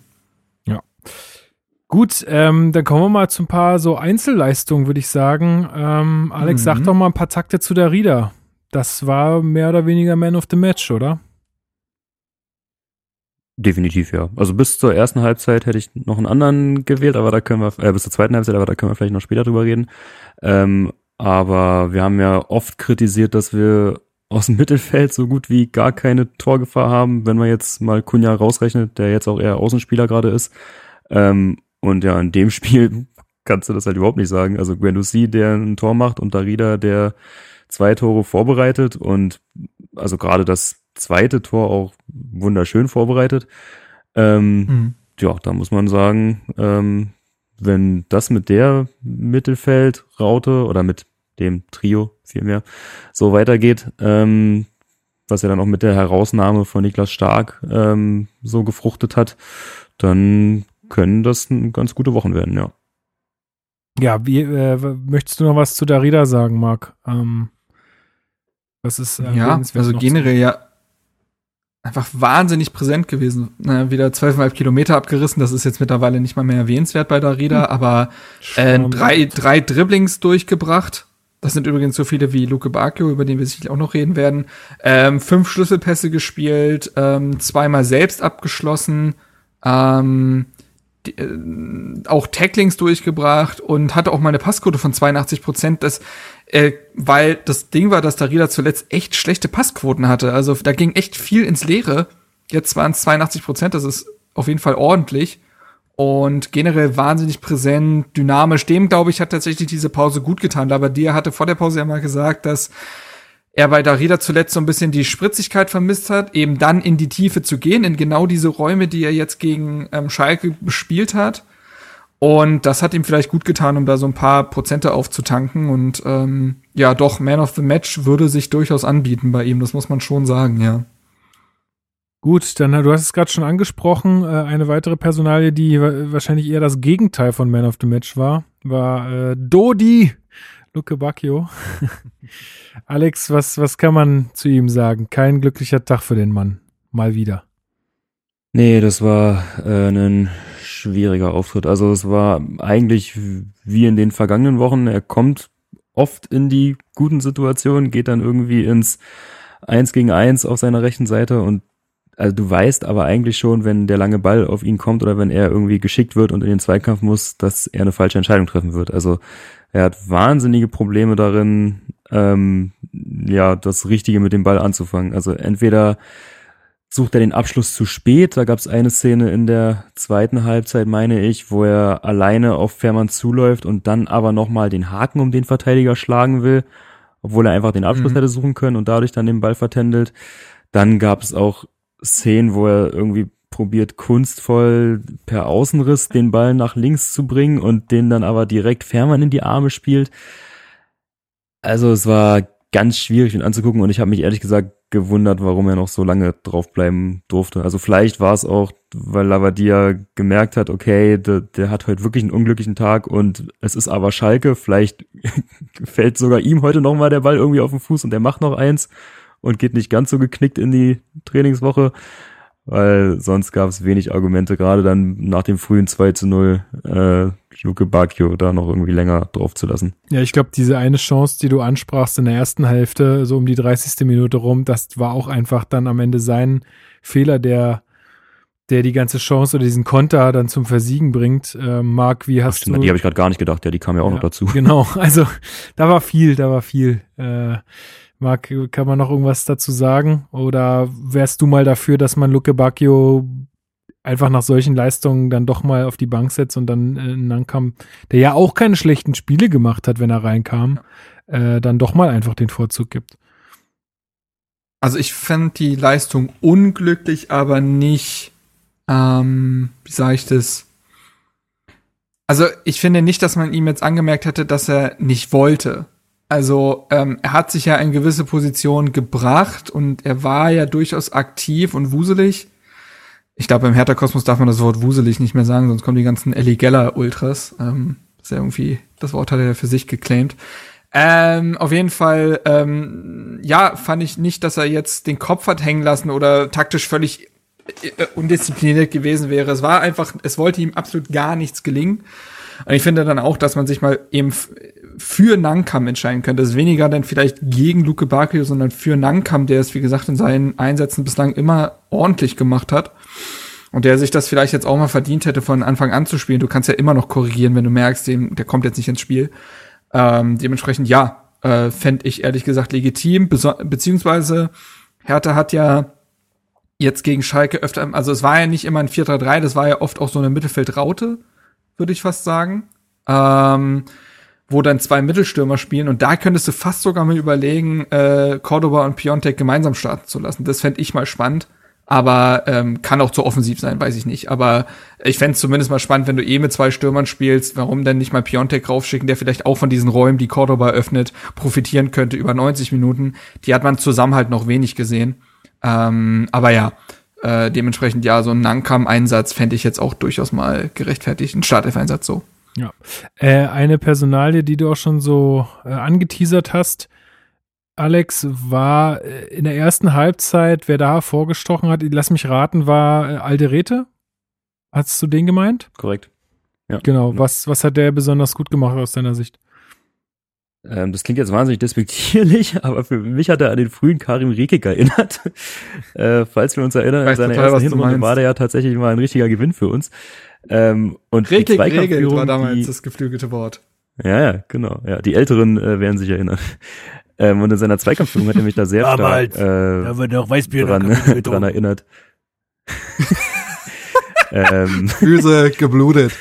Gut, ähm, dann kommen wir mal zu ein paar so Einzelleistungen, würde ich sagen. Ähm, Alex, Mhm. sag doch mal ein paar Takte zu der Rieder. Das war mehr oder weniger Man of the Match, oder? Definitiv, ja. Also bis zur ersten Halbzeit hätte ich noch einen anderen gewählt, aber da können wir, äh, bis zur zweiten Halbzeit, aber da können wir vielleicht noch später drüber reden. Ähm, aber wir haben ja oft kritisiert, dass wir aus dem Mittelfeld so gut wie gar keine Torgefahr haben, wenn man jetzt mal Kunja rausrechnet, der jetzt auch eher Außenspieler gerade ist. Ähm, und ja, in dem Spiel kannst du das halt überhaupt nicht sagen. Also Guendouzi, der ein Tor macht und Darida, der zwei Tore vorbereitet und also gerade das zweite Tor auch wunderschön vorbereitet. Ähm, Ja, da muss man sagen, ähm, wenn das mit der Mittelfeldraute oder mit dem Trio vielmehr so weitergeht, ähm, was ja dann auch mit der Herausnahme von Niklas Stark ähm, so gefruchtet hat, dann können das ganz gute Wochen werden, ja. Ja, wie, äh, möchtest du noch was zu Darida sagen, Marc? Ähm, was ist äh, Ja, also generell ja einfach wahnsinnig präsent gewesen. Na, wieder 12,5 Kilometer abgerissen, das ist jetzt mittlerweile nicht mal mehr erwähnenswert bei Darida, aber äh, drei, drei Dribblings durchgebracht. Das sind übrigens so viele wie Luke Bacchio, über den wir sicherlich auch noch reden werden. Ähm, fünf Schlüsselpässe gespielt, ähm, zweimal selbst abgeschlossen, ähm, die, äh, auch Tacklings durchgebracht und hatte auch mal eine Passquote von 82 Prozent. Das, äh, weil das Ding war, dass Darida zuletzt echt schlechte Passquoten hatte. Also da ging echt viel ins Leere. Jetzt waren es 82 Prozent, das ist auf jeden Fall ordentlich. Und generell wahnsinnig präsent, dynamisch. Dem, glaube ich, hat tatsächlich diese Pause gut getan. Aber dir hatte vor der Pause ja mal gesagt, dass er bei Darida zuletzt so ein bisschen die Spritzigkeit vermisst hat, eben dann in die Tiefe zu gehen, in genau diese Räume, die er jetzt gegen ähm, Schalke bespielt hat. Und das hat ihm vielleicht gut getan, um da so ein paar Prozente aufzutanken. Und ähm, ja, doch, Man of the Match würde sich durchaus anbieten bei ihm, das muss man schon sagen, ja. Gut, dann du hast es gerade schon angesprochen. Äh, eine weitere Personalie, die wa- wahrscheinlich eher das Gegenteil von Man of the Match war, war äh, Dodi Luke Bacchio. Alex, was, was kann man zu ihm sagen? Kein glücklicher Tag für den Mann. Mal wieder. Nee, das war äh, ein schwieriger Auftritt. Also es war eigentlich wie in den vergangenen Wochen. Er kommt oft in die guten Situationen, geht dann irgendwie ins Eins gegen Eins auf seiner rechten Seite und also du weißt aber eigentlich schon, wenn der lange Ball auf ihn kommt oder wenn er irgendwie geschickt wird und in den Zweikampf muss, dass er eine falsche Entscheidung treffen wird. Also er hat wahnsinnige Probleme darin, ähm, ja, das Richtige mit dem Ball anzufangen. Also entweder sucht er den Abschluss zu spät. Da gab es eine Szene in der zweiten Halbzeit, meine ich, wo er alleine auf Fährmann zuläuft und dann aber nochmal den Haken um den Verteidiger schlagen will, obwohl er einfach den Abschluss Mhm. hätte suchen können und dadurch dann den Ball vertändelt. Dann gab es auch Szenen, wo er irgendwie probiert, kunstvoll per Außenriss den Ball nach links zu bringen und den dann aber direkt Fährmann in die Arme spielt. Also es war ganz schwierig ihn anzugucken und ich habe mich ehrlich gesagt gewundert, warum er noch so lange draufbleiben durfte. Also vielleicht war es auch, weil Lavadia gemerkt hat, okay, der, der hat heute wirklich einen unglücklichen Tag und es ist aber Schalke. Vielleicht fällt sogar ihm heute nochmal der Ball irgendwie auf den Fuß und er macht noch eins. und geht nicht ganz so geknickt in die Trainingswoche, weil sonst gab es wenig Argumente, gerade dann nach dem frühen 2 zu 0 äh, Luke Bacchio da noch irgendwie länger drauf zu lassen. Ja, ich glaube, diese eine Chance, die du ansprachst in der ersten Hälfte, so um die 30. Minute rum, das war auch einfach dann am Ende sein Fehler, der der die ganze Chance oder diesen Konter dann zum Versiegen bringt. Äh, Marc, wie hast stimmt, du... Die habe ich gerade gar nicht gedacht, ja, die kam ja auch Ja, noch dazu. Genau, also da war viel, da war viel. Äh, Marc, kann man noch irgendwas dazu sagen? Oder wärst du mal dafür, dass man Luke Bacchio einfach nach solchen Leistungen dann doch mal auf die Bank setzt und dann äh, Nankam, der ja auch keine schlechten Spiele gemacht hat, wenn er reinkam, äh, dann doch mal einfach den Vorzug gibt? Also ich fand die Leistung unglücklich, aber nicht, ähm, wie sage ich das? Also ich finde nicht, dass man ihm jetzt angemerkt hätte, dass er nicht wollte. Also ähm, er hat sich ja in gewisse Positionen gebracht und er war ja durchaus aktiv und wuselig. Ich glaube, im Hertha-Kosmos darf man das Wort wuselig nicht mehr sagen, sonst kommen die ganzen Ellie Geller-Ultras. Ähm, das ist ja irgendwie, das Wort hat er ja für sich geclaimed. Ähm, auf jeden Fall, ähm, ja, fand ich nicht, dass er jetzt den Kopf hat hängen lassen oder taktisch völlig undiszipliniert gewesen wäre. Es war einfach, es wollte ihm absolut gar nichts gelingen. Und ich finde dann auch, dass man sich mal eben für Nankam entscheiden könnte. Das ist weniger dann vielleicht gegen Luke Bakio, sondern für Nankam, der es, wie gesagt, in seinen Einsätzen bislang immer ordentlich gemacht hat. Und der sich das vielleicht jetzt auch mal verdient hätte, von Anfang an zu spielen. Du kannst ja immer noch korrigieren, wenn du merkst, dem, der kommt jetzt nicht ins Spiel. Ähm, dementsprechend ja, äh, fände ich ehrlich gesagt legitim. Beso beziehungsweise Hertha hat ja jetzt gegen Schalke öfter, also es war ja nicht immer ein 4-3-3, das war ja oft auch so eine Mittelfeldraute, würde ich fast sagen. Ähm, wo dann zwei Mittelstürmer spielen und da könntest du fast sogar mal überlegen, äh, Cordoba und Piontek gemeinsam starten zu lassen. Das fände ich mal spannend. Aber ähm, kann auch zu offensiv sein, weiß ich nicht. Aber ich fände es zumindest mal spannend, wenn du eh mit zwei Stürmern spielst, warum denn nicht mal Piontek raufschicken, der vielleicht auch von diesen Räumen, die Cordoba öffnet, profitieren könnte über 90 Minuten. Die hat man zusammen halt noch wenig gesehen. Ähm, aber ja, äh, dementsprechend ja, so ein Nankam-Einsatz fände ich jetzt auch durchaus mal gerechtfertigt. Ein Startelf-Einsatz so. Ja. Äh, eine Personalie, die du auch schon so äh, angeteasert hast, Alex, war äh, in der ersten Halbzeit, wer da vorgestochen hat, lass mich raten, war äh, Alderete. Hast du den gemeint? Korrekt. Ja. Genau. Was, was hat der besonders gut gemacht aus deiner Sicht? Ähm, das klingt jetzt wahnsinnig despektierlich, aber für mich hat er an den frühen Karim Rekik erinnert. äh, falls wir uns erinnern, in seiner ersten Hinrunde war der ja tatsächlich mal ein richtiger Gewinn für uns. Ähm, und die Regel, Regel Zweikampfführung, war damals die, das geflügelte Wort. Ja, ja, genau. Ja, die Älteren äh, werden sich erinnern. Ähm, und in seiner Zweikampfführung hat er mich da sehr stark äh, wird noch Weißbier dran, dran erinnert. ähm, Füße geblutet.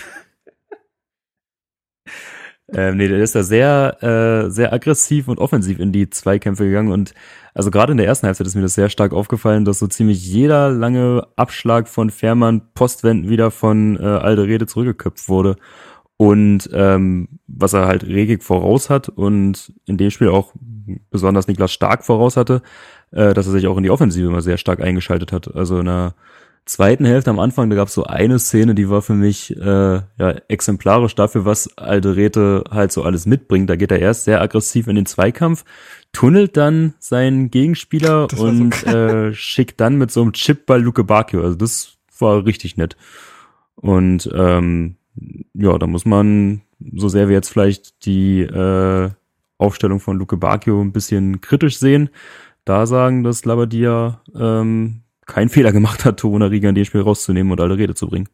Ähm, nee, der ist da sehr, äh, sehr aggressiv und offensiv in die Zweikämpfe gegangen und also gerade in der ersten Halbzeit ist mir das sehr stark aufgefallen, dass so ziemlich jeder lange Abschlag von Fährmann Postwenden wieder von äh, Alderete zurückgeköpft wurde und ähm, was er halt regig voraus hat und in dem Spiel auch besonders Niklas Stark voraus hatte, äh, dass er sich auch in die Offensive immer sehr stark eingeschaltet hat. Also in der zweiten Hälfte am Anfang, da gab es so eine Szene, die war für mich äh, ja, exemplarisch dafür, was Alderete halt so alles mitbringt. Da geht er erst sehr aggressiv in den Zweikampf, tunnelt dann seinen Gegenspieler Das so und äh, schickt dann mit so einem Chipball Luke Bacchio. Also das war richtig nett. Und ähm, ja, da muss man, so sehr wir jetzt vielleicht die äh, Aufstellung von Luke Bacchio ein bisschen kritisch sehen, da sagen, dass Labadia ähm, keinen Fehler gemacht hat, Toruna Riga in dem Spiel rauszunehmen und alle Rede zu bringen.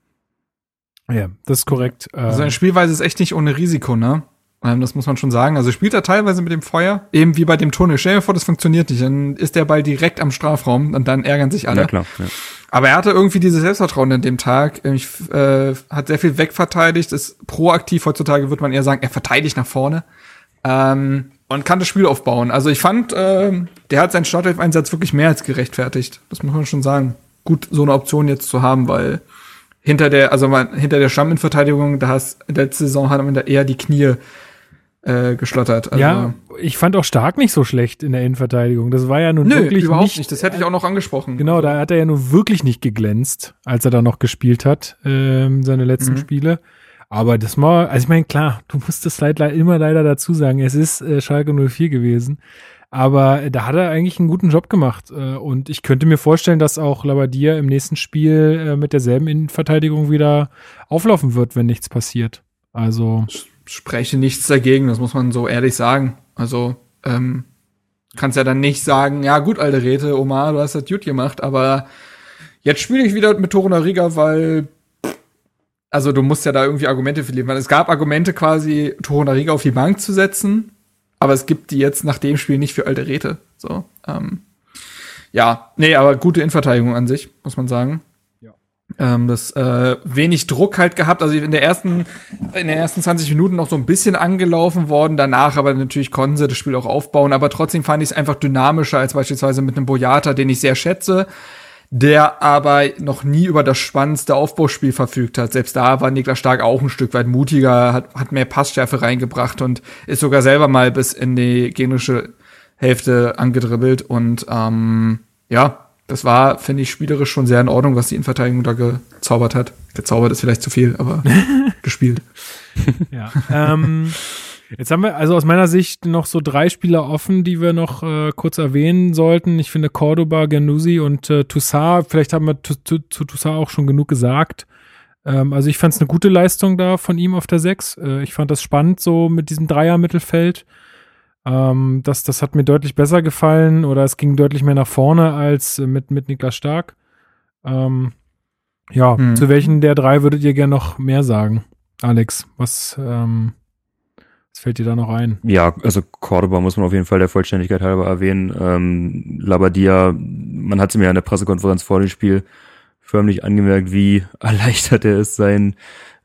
Ja, das ist korrekt. Ähm, Also eine Spielweise ist echt nicht ohne Risiko, ne? Ähm, Das muss man schon sagen. Also spielt er teilweise mit dem Feuer, eben wie bei dem Tunnel. Stell dir vor, das funktioniert nicht. Dann ist der Ball direkt am Strafraum und dann ärgern sich alle. Ja, klar. Ja. Aber er hatte irgendwie dieses Selbstvertrauen an dem Tag. Ich, äh, hat sehr viel wegverteidigt, ist proaktiv. Heutzutage würde man eher sagen, er verteidigt nach vorne. Ähm, und kann das Spiel aufbauen. Also ich fand, ähm, der hat seinen Startelf-Einsatz wirklich mehr als gerechtfertigt. Das muss man schon sagen. Gut, so eine Option jetzt zu haben, weil hinter der, also man, hinter der Stamminverteidigung, da hast letzte Saison hat man da eher die Knie äh, geschlottert. Also, ja, ich fand auch Stark nicht so schlecht in der Innenverteidigung. Das war ja nun nö, wirklich überhaupt nicht, nicht. Das hätte ich auch noch angesprochen. Genau, da hat er ja nun wirklich nicht geglänzt, als er da noch gespielt hat, ähm, seine letzten Mhm. Spiele. Aber das mal, also ich meine, klar, du musst es leider immer leider dazu sagen, es ist äh, Schalke 04 gewesen. Aber da hat er eigentlich einen guten Job gemacht. Äh, und ich könnte mir vorstellen, dass auch Labadia im nächsten Spiel äh, mit derselben Innenverteidigung wieder auflaufen wird, wenn nichts passiert. Also. Spreche nichts dagegen, das muss man so ehrlich sagen. Also, ähm, kannst ja dann nicht sagen, ja gut, alte Räte, Omar, du hast das gut gemacht, aber jetzt spiele ich wieder mit Toruna Riga, weil also du musst ja da irgendwie Argumente für liefern. Es gab Argumente quasi, Toruna Riga auf die Bank zu setzen, aber es gibt die jetzt nach dem Spiel nicht für alte Räte. So, ähm, ja, nee, aber gute Innenverteidigung an sich, muss man sagen. Ja. Ähm, das äh, wenig Druck halt gehabt, also in der ersten in den ersten 20 Minuten noch so ein bisschen angelaufen worden, danach aber natürlich konnten sie das Spiel auch aufbauen, aber trotzdem fand ich es einfach dynamischer als beispielsweise mit einem Boyata, den ich sehr schätze der aber noch nie über das spannendste Aufbauspiel verfügt hat. Selbst da war Niklas Stark auch ein Stück weit mutiger, hat, hat mehr Passschärfe reingebracht und ist sogar selber mal bis in die gegnerische Hälfte angedribbelt. Und ähm, ja, das war, finde ich, spielerisch schon sehr in Ordnung, was die Innenverteidigung da gezaubert hat. Gezaubert ist vielleicht zu viel, aber gespielt. Ja. Ähm Jetzt haben wir also aus meiner Sicht noch so drei Spieler offen, die wir noch äh, kurz erwähnen sollten. Ich finde Cordoba, Ganouzi und äh, Toussaint, vielleicht haben wir zu, zu, zu Toussaint auch schon genug gesagt. Ähm, also ich fand es eine gute Leistung da von ihm auf der Sechs. Äh, ich fand das spannend so mit diesem Dreier-Mittelfeld. Ähm, das, das hat mir deutlich besser gefallen oder es ging deutlich mehr nach vorne als äh, mit, mit Niklas Stark. Ähm, ja, hm. zu welchen der drei würdet ihr gerne noch mehr sagen? Alex, was, ähm, was fällt dir da noch ein? Ja, also Cordoba muss man auf jeden Fall der Vollständigkeit halber erwähnen. Ähm, Labadia, man hat sie mir in der Pressekonferenz vor dem Spiel förmlich angemerkt, wie erleichtert er ist, seinen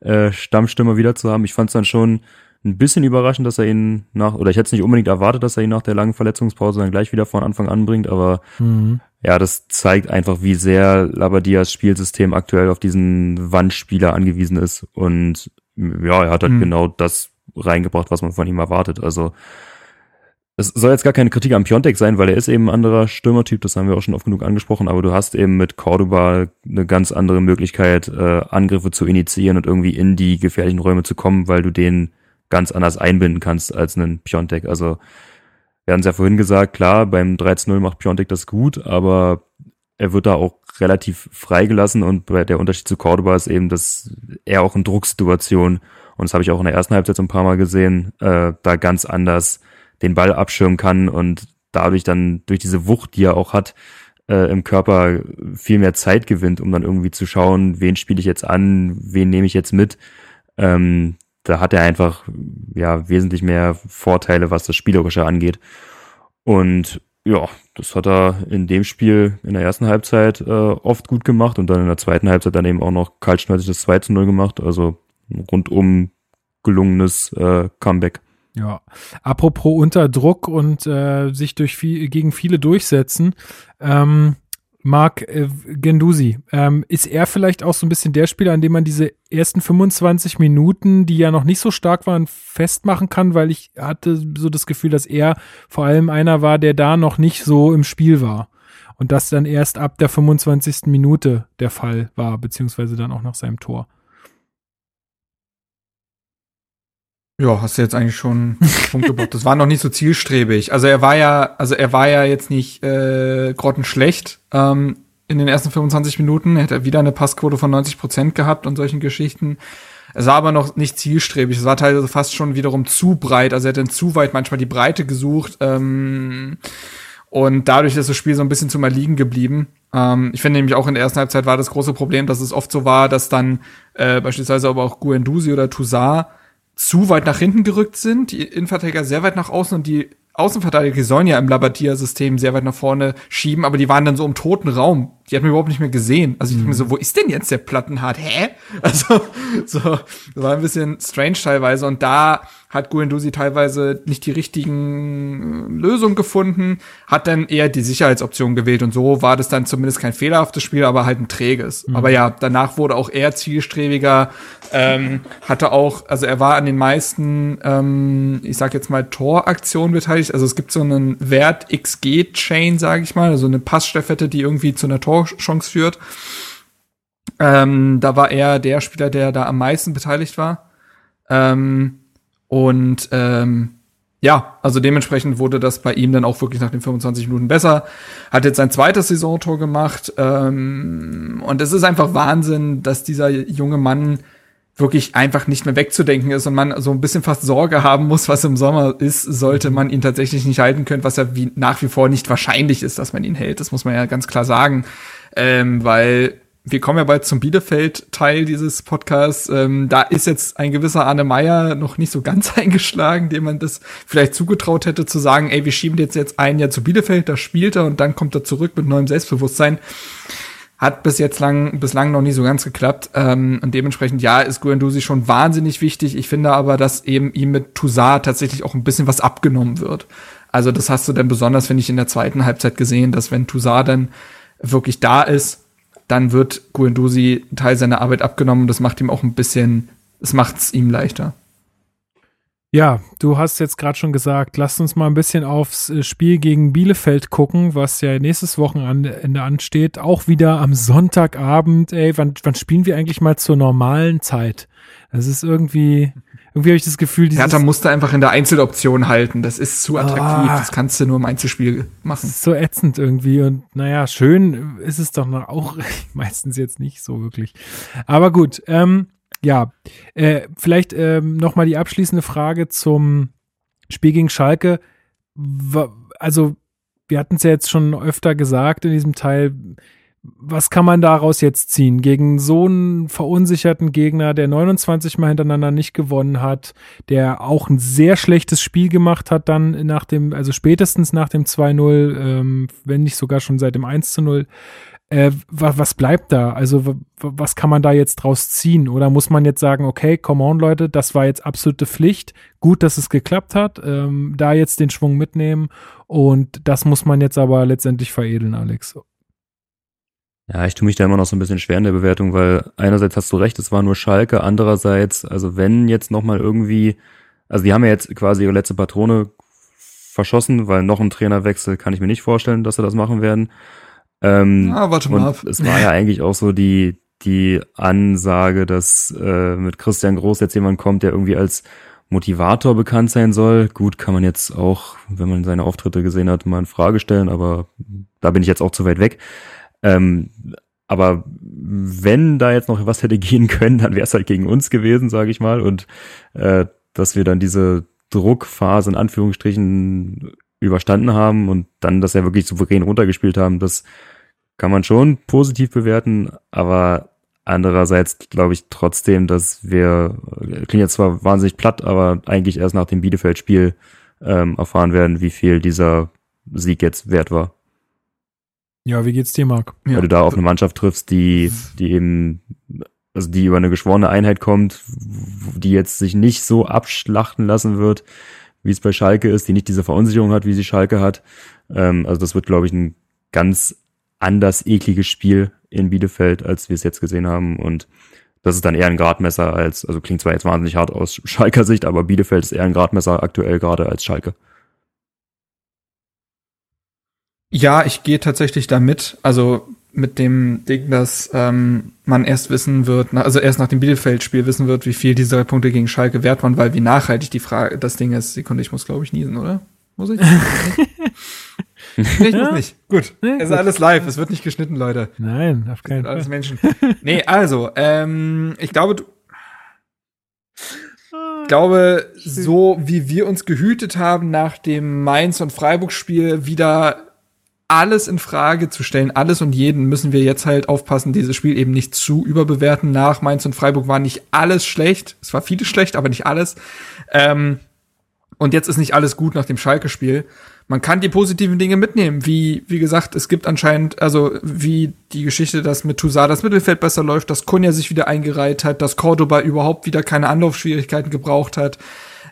äh, Stammstürmer wieder zu haben. Ich fand es dann schon ein bisschen überraschend, dass er ihn nach, oder ich hätte es nicht unbedingt erwartet, dass er ihn nach der langen Verletzungspause dann gleich wieder von Anfang an bringt, aber mhm. ja, das zeigt einfach, wie sehr Labadias Spielsystem aktuell auf diesen Wandspieler angewiesen ist. Und ja, er hat halt mhm. genau das reingebracht, was man von ihm erwartet. Also es soll jetzt gar keine Kritik am Piontek sein, weil er ist eben ein anderer Stürmertyp, das haben wir auch schon oft genug angesprochen, aber du hast eben mit Cordoba eine ganz andere Möglichkeit, äh, Angriffe zu initiieren und irgendwie in die gefährlichen Räume zu kommen, weil du den ganz anders einbinden kannst als einen Piontek. Also wir haben es ja vorhin gesagt, klar, beim 13-0 macht Piontek das gut, aber er wird da auch relativ freigelassen und der Unterschied zu Cordoba ist eben, dass er auch in Drucksituationen und das habe ich auch in der ersten Halbzeit so ein paar Mal gesehen, äh, da ganz anders den Ball abschirmen kann und dadurch dann durch diese Wucht, die er auch hat, äh, im Körper viel mehr Zeit gewinnt, um dann irgendwie zu schauen, wen spiele ich jetzt an, wen nehme ich jetzt mit. Ähm, da hat er einfach ja wesentlich mehr Vorteile, was das Spielerische angeht. Und ja, das hat er in dem Spiel in der ersten Halbzeit äh, oft gut gemacht und dann in der zweiten Halbzeit dann eben auch noch kaltschnäuzig das 2 zu 0 gemacht. Also rundum gelungenes äh, Comeback. Ja, apropos unter Druck und äh, sich durch viel, gegen viele durchsetzen. Ähm, Marc äh, Gendusi, ähm, ist er vielleicht auch so ein bisschen der Spieler, an dem man diese ersten 25 Minuten, die ja noch nicht so stark waren, festmachen kann, weil ich hatte so das Gefühl, dass er vor allem einer war, der da noch nicht so im Spiel war. Und das dann erst ab der 25. Minute der Fall war, beziehungsweise dann auch nach seinem Tor. Ja, hast du jetzt eigentlich schon Punkt gebracht. Das war noch nicht so zielstrebig. Also er war ja, also er war ja jetzt nicht äh, grottenschlecht ähm, in den ersten 25 Minuten. Er hätte wieder eine Passquote von 90 Prozent gehabt und solchen Geschichten. Es war aber noch nicht zielstrebig. Es war teilweise fast schon wiederum zu breit. Also er hat dann zu weit manchmal die Breite gesucht. Ähm, und dadurch ist das Spiel so ein bisschen zum Erliegen geblieben. Ähm, ich finde nämlich auch in der ersten Halbzeit war das große Problem, dass es oft so war, dass dann äh, beispielsweise aber auch Guendouzi oder Toussaint zu weit nach hinten gerückt sind, die Innenverteidiger sehr weit nach außen und die Außenverteidiger die sollen ja im Labadia-System sehr weit nach vorne schieben, aber die waren dann so im toten Raum. Die hat man überhaupt nicht mehr gesehen. Also ich mhm. dachte mir so, wo ist denn jetzt der Plattenhart? Hä? Also so, das war ein bisschen strange teilweise und da hat Guendouzi teilweise nicht die richtigen äh, Lösungen gefunden, hat dann eher die Sicherheitsoption gewählt und so war das dann zumindest kein fehlerhaftes Spiel, aber halt ein träges. Mhm. Aber ja, danach wurde auch er zielstrebiger, ähm, hatte auch, also er war an den meisten, ähm, ich sag jetzt mal Toraktionen beteiligt. Also es gibt so einen Wert XG-Chain, sage ich mal, also eine Passstaffette, die irgendwie zu einer Torchance führt. Ähm, da war er der Spieler, der da am meisten beteiligt war. Ähm, und ähm, ja, also dementsprechend wurde das bei ihm dann auch wirklich nach den 25 Minuten besser. Hat jetzt sein zweites Saisontor gemacht. Ähm, und es ist einfach Wahnsinn, dass dieser junge Mann wirklich einfach nicht mehr wegzudenken ist und man so ein bisschen fast Sorge haben muss, was im Sommer ist, sollte man ihn tatsächlich nicht halten können, was ja wie, nach wie vor nicht wahrscheinlich ist, dass man ihn hält. Das muss man ja ganz klar sagen. Ähm, weil wir kommen ja bald zum Bielefeld-Teil dieses Podcasts. Ähm, da ist jetzt ein gewisser Arne Meyer noch nicht so ganz eingeschlagen, dem man das vielleicht zugetraut hätte, zu sagen, ey, wir schieben jetzt jetzt ein Jahr zu Bielefeld, da spielt er und dann kommt er zurück mit neuem Selbstbewusstsein. Hat bis jetzt lang, bislang noch nie so ganz geklappt. Ähm, und dementsprechend, ja, ist Guendouzi schon wahnsinnig wichtig. Ich finde aber, dass eben ihm mit Toussaint tatsächlich auch ein bisschen was abgenommen wird. Also das hast du dann besonders, finde ich, in der zweiten Halbzeit gesehen, dass wenn Toussaint dann wirklich da ist, dann wird Guendouzi Teil seiner Arbeit abgenommen. Das macht ihm auch ein bisschen, es macht es ihm leichter. Ja, du hast jetzt gerade schon gesagt, lasst uns mal ein bisschen aufs äh, Spiel gegen Bielefeld gucken, was ja nächstes Wochenende ansteht. Auch wieder am Sonntagabend. Ey, wann, wann spielen wir eigentlich mal zur normalen Zeit? Das ist irgendwie, irgendwie habe ich das Gefühl, dieses Hertha musste einfach in der Einzeloption halten. Das ist zu attraktiv. Oh, das kannst du nur im Einzelspiel machen. Das ist so ätzend irgendwie. Und naja, schön ist es doch noch auch meistens jetzt nicht so wirklich. Aber gut, ähm, ja, äh, vielleicht ähm, noch mal die abschließende Frage zum Spiel gegen Schalke. Also wir hatten es ja jetzt schon öfter gesagt in diesem Teil was kann man daraus jetzt ziehen? Gegen so einen verunsicherten Gegner, der 29 Mal hintereinander nicht gewonnen hat, der auch ein sehr schlechtes Spiel gemacht hat, dann nach dem, also spätestens nach dem 2-0, ähm, wenn nicht sogar schon seit dem 1-0. Äh, was, bleibt da? Also, was kann man da jetzt draus ziehen? Oder muss man jetzt sagen, okay, come on, Leute, das war jetzt absolute Pflicht. Gut, dass es geklappt hat. Ähm, da jetzt den Schwung mitnehmen. Und das muss man jetzt aber letztendlich veredeln, Alex. Ja, ich tue mich da immer noch so ein bisschen schwer in der Bewertung, weil einerseits hast du recht, es war nur Schalke, andererseits, also wenn jetzt nochmal irgendwie, also die haben ja jetzt quasi ihre letzte Patrone verschossen, weil noch ein Trainerwechsel kann ich mir nicht vorstellen, dass sie das machen werden. Ähm, ah, warte mal ab. Es war ja eigentlich auch so die, die Ansage, dass äh, mit Christian Groß jetzt jemand kommt, der irgendwie als Motivator bekannt sein soll. Gut, kann man jetzt auch, wenn man seine Auftritte gesehen hat, mal in Frage stellen, aber da bin ich jetzt auch zu weit weg. Ähm, aber wenn da jetzt noch was hätte gehen können, dann wäre es halt gegen uns gewesen, sage ich mal. Und äh, dass wir dann diese Druckphase in Anführungsstrichen überstanden haben und dann das ja wirklich souverän runtergespielt haben, das kann man schon positiv bewerten, aber andererseits glaube ich trotzdem, dass wir, klingt jetzt zwar wahnsinnig platt, aber eigentlich erst nach dem Bielefeld-Spiel ähm, erfahren werden, wie viel dieser Sieg jetzt wert war. Ja, wie geht's dir, Marc? Weil ja. du da auf eine Mannschaft triffst, die, die eben, also die über eine geschworene Einheit kommt, die jetzt sich nicht so abschlachten lassen wird, wie es bei Schalke ist, die nicht diese Verunsicherung hat, wie sie Schalke hat. Ähm, also das wird, glaube ich, ein ganz anders ekliges Spiel in Bielefeld, als wir es jetzt gesehen haben. Und das ist dann eher ein Gradmesser als, also klingt zwar jetzt wahnsinnig hart aus Schalker Sicht, aber Bielefeld ist eher ein Gradmesser aktuell gerade als Schalke. Ja, ich gehe tatsächlich damit. Also mit dem Ding, dass ähm, man erst wissen wird, also erst nach dem Bielefeld-Spiel wissen wird, wie viel diese drei Punkte gegen Schalke wert waren, weil wie nachhaltig die Frage, das Ding ist, Sekunde, ich muss glaube ich niesen, oder? Muss ich? ich muss nicht. Gut. Nee, es ist alles live, es wird nicht geschnitten, Leute. Nein, auf keinen Fall. Alles Menschen. nee, also, ähm, ich glaube, du, ich glaube, so wie wir uns gehütet haben nach dem Mainz- und Freiburg-Spiel wieder alles in Frage zu stellen, alles und jeden, müssen wir jetzt halt aufpassen, dieses Spiel eben nicht zu überbewerten. Nach Mainz und Freiburg war nicht alles schlecht. Es war vieles schlecht, aber nicht alles. Ähm, und jetzt ist nicht alles gut nach dem Schalke-Spiel. Man kann die positiven Dinge mitnehmen, wie, wie gesagt, es gibt anscheinend, also wie die Geschichte, dass mit Toussaint das Mittelfeld besser läuft, dass Kunja sich wieder eingereiht hat, dass Cordoba überhaupt wieder keine Anlaufschwierigkeiten gebraucht hat,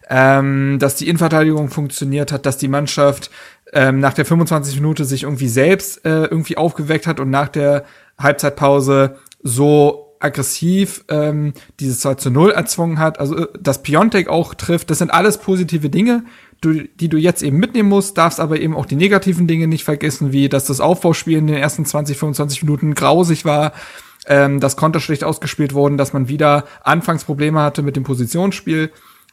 ähm, dass die Innenverteidigung funktioniert hat, dass die Mannschaft ähm, nach der 25 Minute sich irgendwie selbst äh, irgendwie aufgeweckt hat und nach der Halbzeitpause so aggressiv ähm, dieses 2 zu 0 erzwungen hat, also äh, dass Piontek auch trifft, das sind alles positive Dinge, du, die du jetzt eben mitnehmen musst, darfst aber eben auch die negativen Dinge nicht vergessen, wie dass das Aufbauspiel in den ersten 20, 25 Minuten grausig war, ähm, dass Konter schlecht ausgespielt wurden, dass man wieder Anfangsprobleme hatte mit dem Positionsspiel.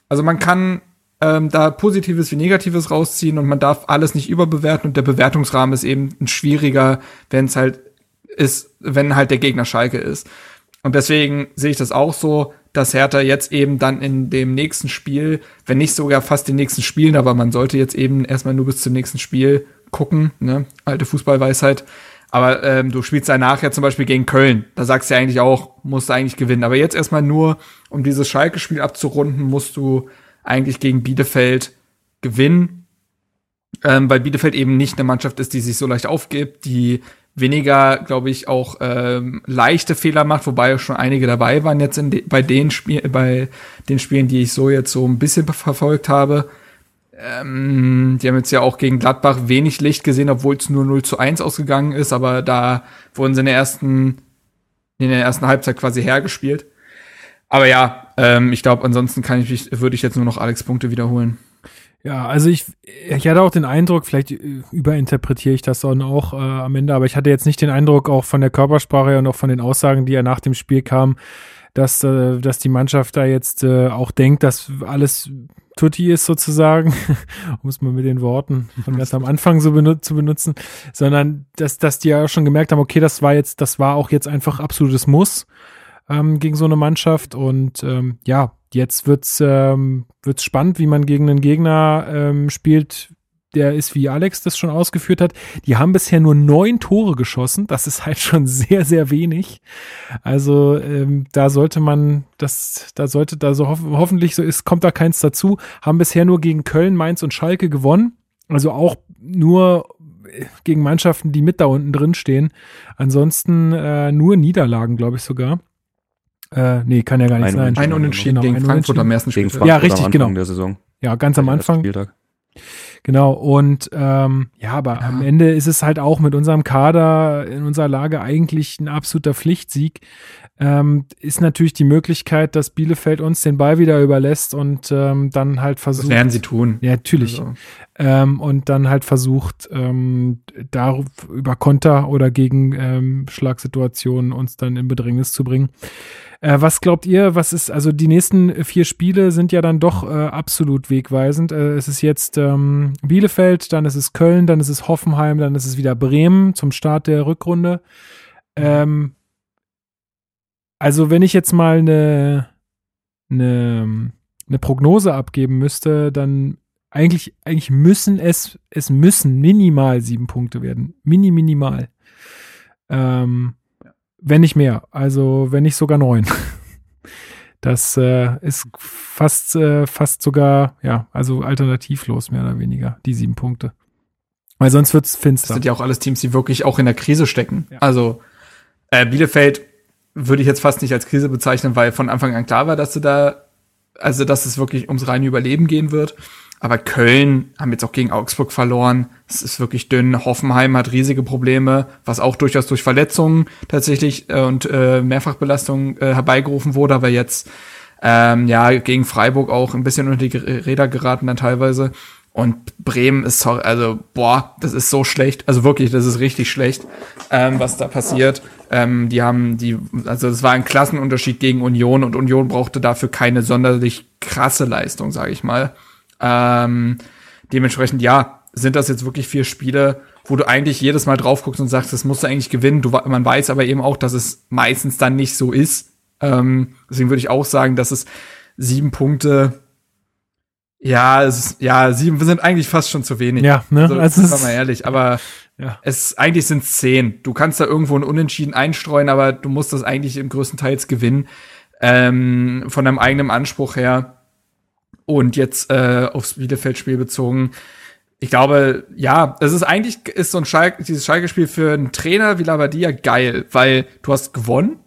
Also man kann ähm, da Positives wie Negatives rausziehen und man darf alles nicht überbewerten und der Bewertungsrahmen ist eben ein schwieriger, wenn es halt ist, wenn halt der Gegner Schalke ist. Und deswegen sehe ich das auch so, dass Hertha jetzt eben dann in dem nächsten Spiel, wenn nicht sogar fast den nächsten Spielen, aber man sollte jetzt eben erstmal nur bis zum nächsten Spiel gucken, ne? Alte Fußballweisheit. Aber ähm, du spielst danach ja zum Beispiel gegen Köln. Da sagst du ja eigentlich auch, musst du eigentlich gewinnen. Aber jetzt erstmal nur, um dieses Schalke-Spiel abzurunden, musst du eigentlich gegen Bielefeld gewinnen. Ähm, weil Bielefeld eben nicht eine Mannschaft ist, die sich so leicht aufgibt, die weniger, glaube ich, auch ähm, leichte Fehler macht, wobei schon einige dabei waren jetzt in de bei den Spielen, bei den Spielen, die ich so jetzt so ein bisschen verfolgt habe. Ähm, die haben jetzt ja auch gegen Gladbach wenig Licht gesehen, obwohl es nur 0 zu 1 ausgegangen ist, aber da wurden sie in der ersten, in der ersten Halbzeit quasi hergespielt. Aber ja, ähm, ich glaube, ansonsten kann ich, würde ich jetzt nur noch Alex Punkte wiederholen. Ja, also ich, ich hatte auch den Eindruck, vielleicht äh, überinterpretiere ich das dann auch äh, am Ende, aber ich hatte jetzt nicht den Eindruck, auch von der Körpersprache und auch von den Aussagen, die ja nach dem Spiel kamen, dass, äh, dass die Mannschaft da jetzt äh, auch denkt, dass alles Tutti ist sozusagen, um es mal mit den Worten von ganz am Anfang so benut zu benutzen, sondern dass, dass die ja schon gemerkt haben, okay, das war jetzt, das war auch jetzt einfach absolutes Muss ähm, gegen so eine Mannschaft und ähm, ja, jetzt wird's ähm, wird's spannend, wie man gegen einen Gegner ähm, spielt, der ist, wie Alex das schon ausgeführt hat, die haben bisher nur neun Tore geschossen. Das ist halt schon sehr, sehr wenig. Also ähm, da sollte man, das, da sollte da so hof hoffentlich so ist, kommt da keins dazu. Haben bisher nur gegen Köln, Mainz und Schalke gewonnen. Also auch nur gegen Mannschaften, die mit da unten drin stehen. Ansonsten äh, nur Niederlagen, glaube ich sogar. Äh, nee, kann ja gar nicht ein sein. Ein Unentschieden genau, gegen Frankfurt am ersten Spiel. Ja, richtig, genau. Der Saison. Ja, ganz am Anfang. Spieltag. Genau, und ähm, ja, aber ja. am Ende ist es halt auch mit unserem Kader in unserer Lage eigentlich ein absoluter Pflichtsieg. Ähm, ist natürlich die Möglichkeit, dass Bielefeld uns den Ball wieder überlässt und ähm, dann halt versucht. Das werden sie tun. Ja, natürlich. Also. Ähm, und dann halt versucht, ähm, da über Konter oder gegen ähm, Schlagsituationen uns dann in Bedrängnis zu bringen. Äh, was glaubt ihr, was ist, also die nächsten vier Spiele sind ja dann doch äh, absolut wegweisend. Äh, es ist jetzt ähm, Bielefeld, dann ist es Köln, dann ist es Hoffenheim, dann ist es wieder Bremen zum Start der Rückrunde. Ähm, also wenn ich jetzt mal eine, eine, eine Prognose abgeben müsste, dann eigentlich, eigentlich müssen es, es müssen minimal sieben Punkte werden. Mini, minimal. Ähm, wenn nicht mehr. Also, wenn nicht sogar neun. Das äh, ist fast, äh, fast sogar, ja, also alternativlos mehr oder weniger, die sieben Punkte. Weil sonst wird's finster. Das sind ja auch alles Teams, die wirklich auch in der Krise stecken. Ja. Also äh, Bielefeld würde ich jetzt fast nicht als Krise bezeichnen, weil von Anfang an klar war, dass du da, also dass es wirklich ums reine Überleben gehen wird. Aber Köln haben jetzt auch gegen Augsburg verloren. Es ist wirklich dünn. Hoffenheim hat riesige Probleme, was auch durchaus durch Verletzungen tatsächlich äh, und äh, Mehrfachbelastung äh, herbeigerufen wurde, aber jetzt ähm, ja gegen Freiburg auch ein bisschen unter die Räder geraten dann teilweise. Und Bremen ist also boah, das ist so schlecht. Also wirklich, das ist richtig schlecht, ähm, was da passiert. Ähm, die haben die, also es war ein Klassenunterschied gegen Union und Union brauchte dafür keine sonderlich krasse Leistung, sage ich mal. Ähm, dementsprechend, ja, sind das jetzt wirklich vier Spiele, wo du eigentlich jedes Mal drauf guckst und sagst, das musst du eigentlich gewinnen. Du, man weiß aber eben auch, dass es meistens dann nicht so ist. Ähm, deswegen würde ich auch sagen, dass es sieben Punkte, ja, es ist, ja, sieben sind eigentlich fast schon zu wenig. Ja, ne? Also, also ist, mal ehrlich, aber ja. es eigentlich sind zehn. Du kannst da irgendwo ein Unentschieden einstreuen, aber du musst das eigentlich im größten Teils gewinnen. Ähm, von deinem eigenen Anspruch her. Und jetzt äh, aufs Bielefeld-Spiel bezogen. Ich glaube, ja, es ist eigentlich ist so ein Schalke, dieses Schalke-Spiel für einen Trainer wie Labadia geil, weil du hast gewonnen.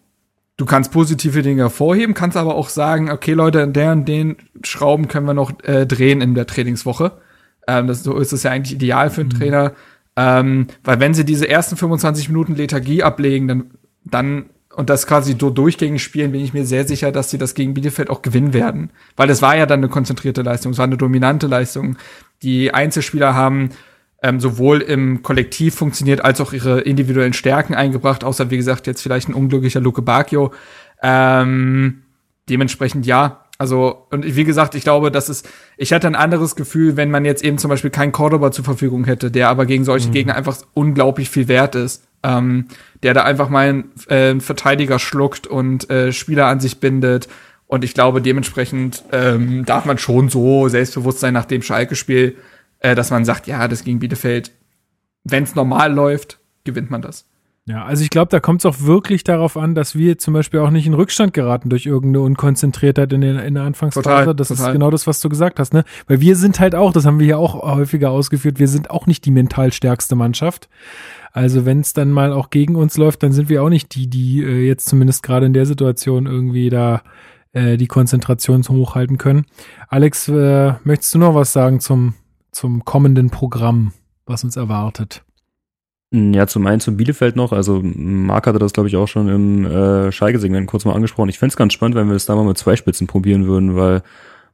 Du kannst positive Dinge hervorheben, kannst aber auch sagen, okay, Leute, in der und den Schrauben können wir noch äh, drehen in der Trainingswoche. Ähm, das, so ist es ja eigentlich ideal für einen mhm. Trainer. Ähm, weil wenn sie diese ersten 25 Minuten Lethargie ablegen, dann, dann und das quasi so durchgängig spielen, bin ich mir sehr sicher, dass sie das gegen Bielefeld auch gewinnen werden. Weil es war ja dann eine konzentrierte Leistung, es war eine dominante Leistung. Die Einzelspieler haben ähm, sowohl im Kollektiv funktioniert, als auch ihre individuellen Stärken eingebracht, außer wie gesagt jetzt vielleicht ein unglücklicher Luke Bacchio. Ähm, dementsprechend ja, Also, und wie gesagt, ich glaube, das ist, ich hätte ein anderes Gefühl, wenn man jetzt eben zum Beispiel keinen Cordoba zur Verfügung hätte, der aber gegen solche mhm. Gegner einfach unglaublich viel wert ist. Ähm, der da einfach mal einen äh, Verteidiger schluckt und äh, Spieler an sich bindet. Und ich glaube, dementsprechend ähm, darf man schon so selbstbewusst sein nach dem Schalke-Spiel, äh, dass man sagt, ja, das gegen Bielefeld, wenn es normal läuft, gewinnt man das. Ja, also ich glaube, da kommt es auch wirklich darauf an, dass wir zum Beispiel auch nicht in Rückstand geraten durch irgendeine Unkonzentriertheit in, der, in der Anfangsphase. Total, das total. ist genau das, was du gesagt hast, ne? Weil wir sind halt auch, das haben wir ja auch häufiger ausgeführt, wir sind auch nicht die mental stärkste Mannschaft. Also wenn es dann mal auch gegen uns läuft, dann sind wir auch nicht die, die äh, jetzt zumindest gerade in der Situation irgendwie da äh, die Konzentration hochhalten können. Alex, äh, möchtest du noch was sagen zum, zum kommenden Programm, was uns erwartet? Ja, zum einen zum Bielefeld noch. Also Marc hatte das, glaube ich, auch schon im äh, Schalke-Segment kurz mal angesprochen. Ich fände es ganz spannend, wenn wir das da mal mit zwei Spitzen probieren würden, weil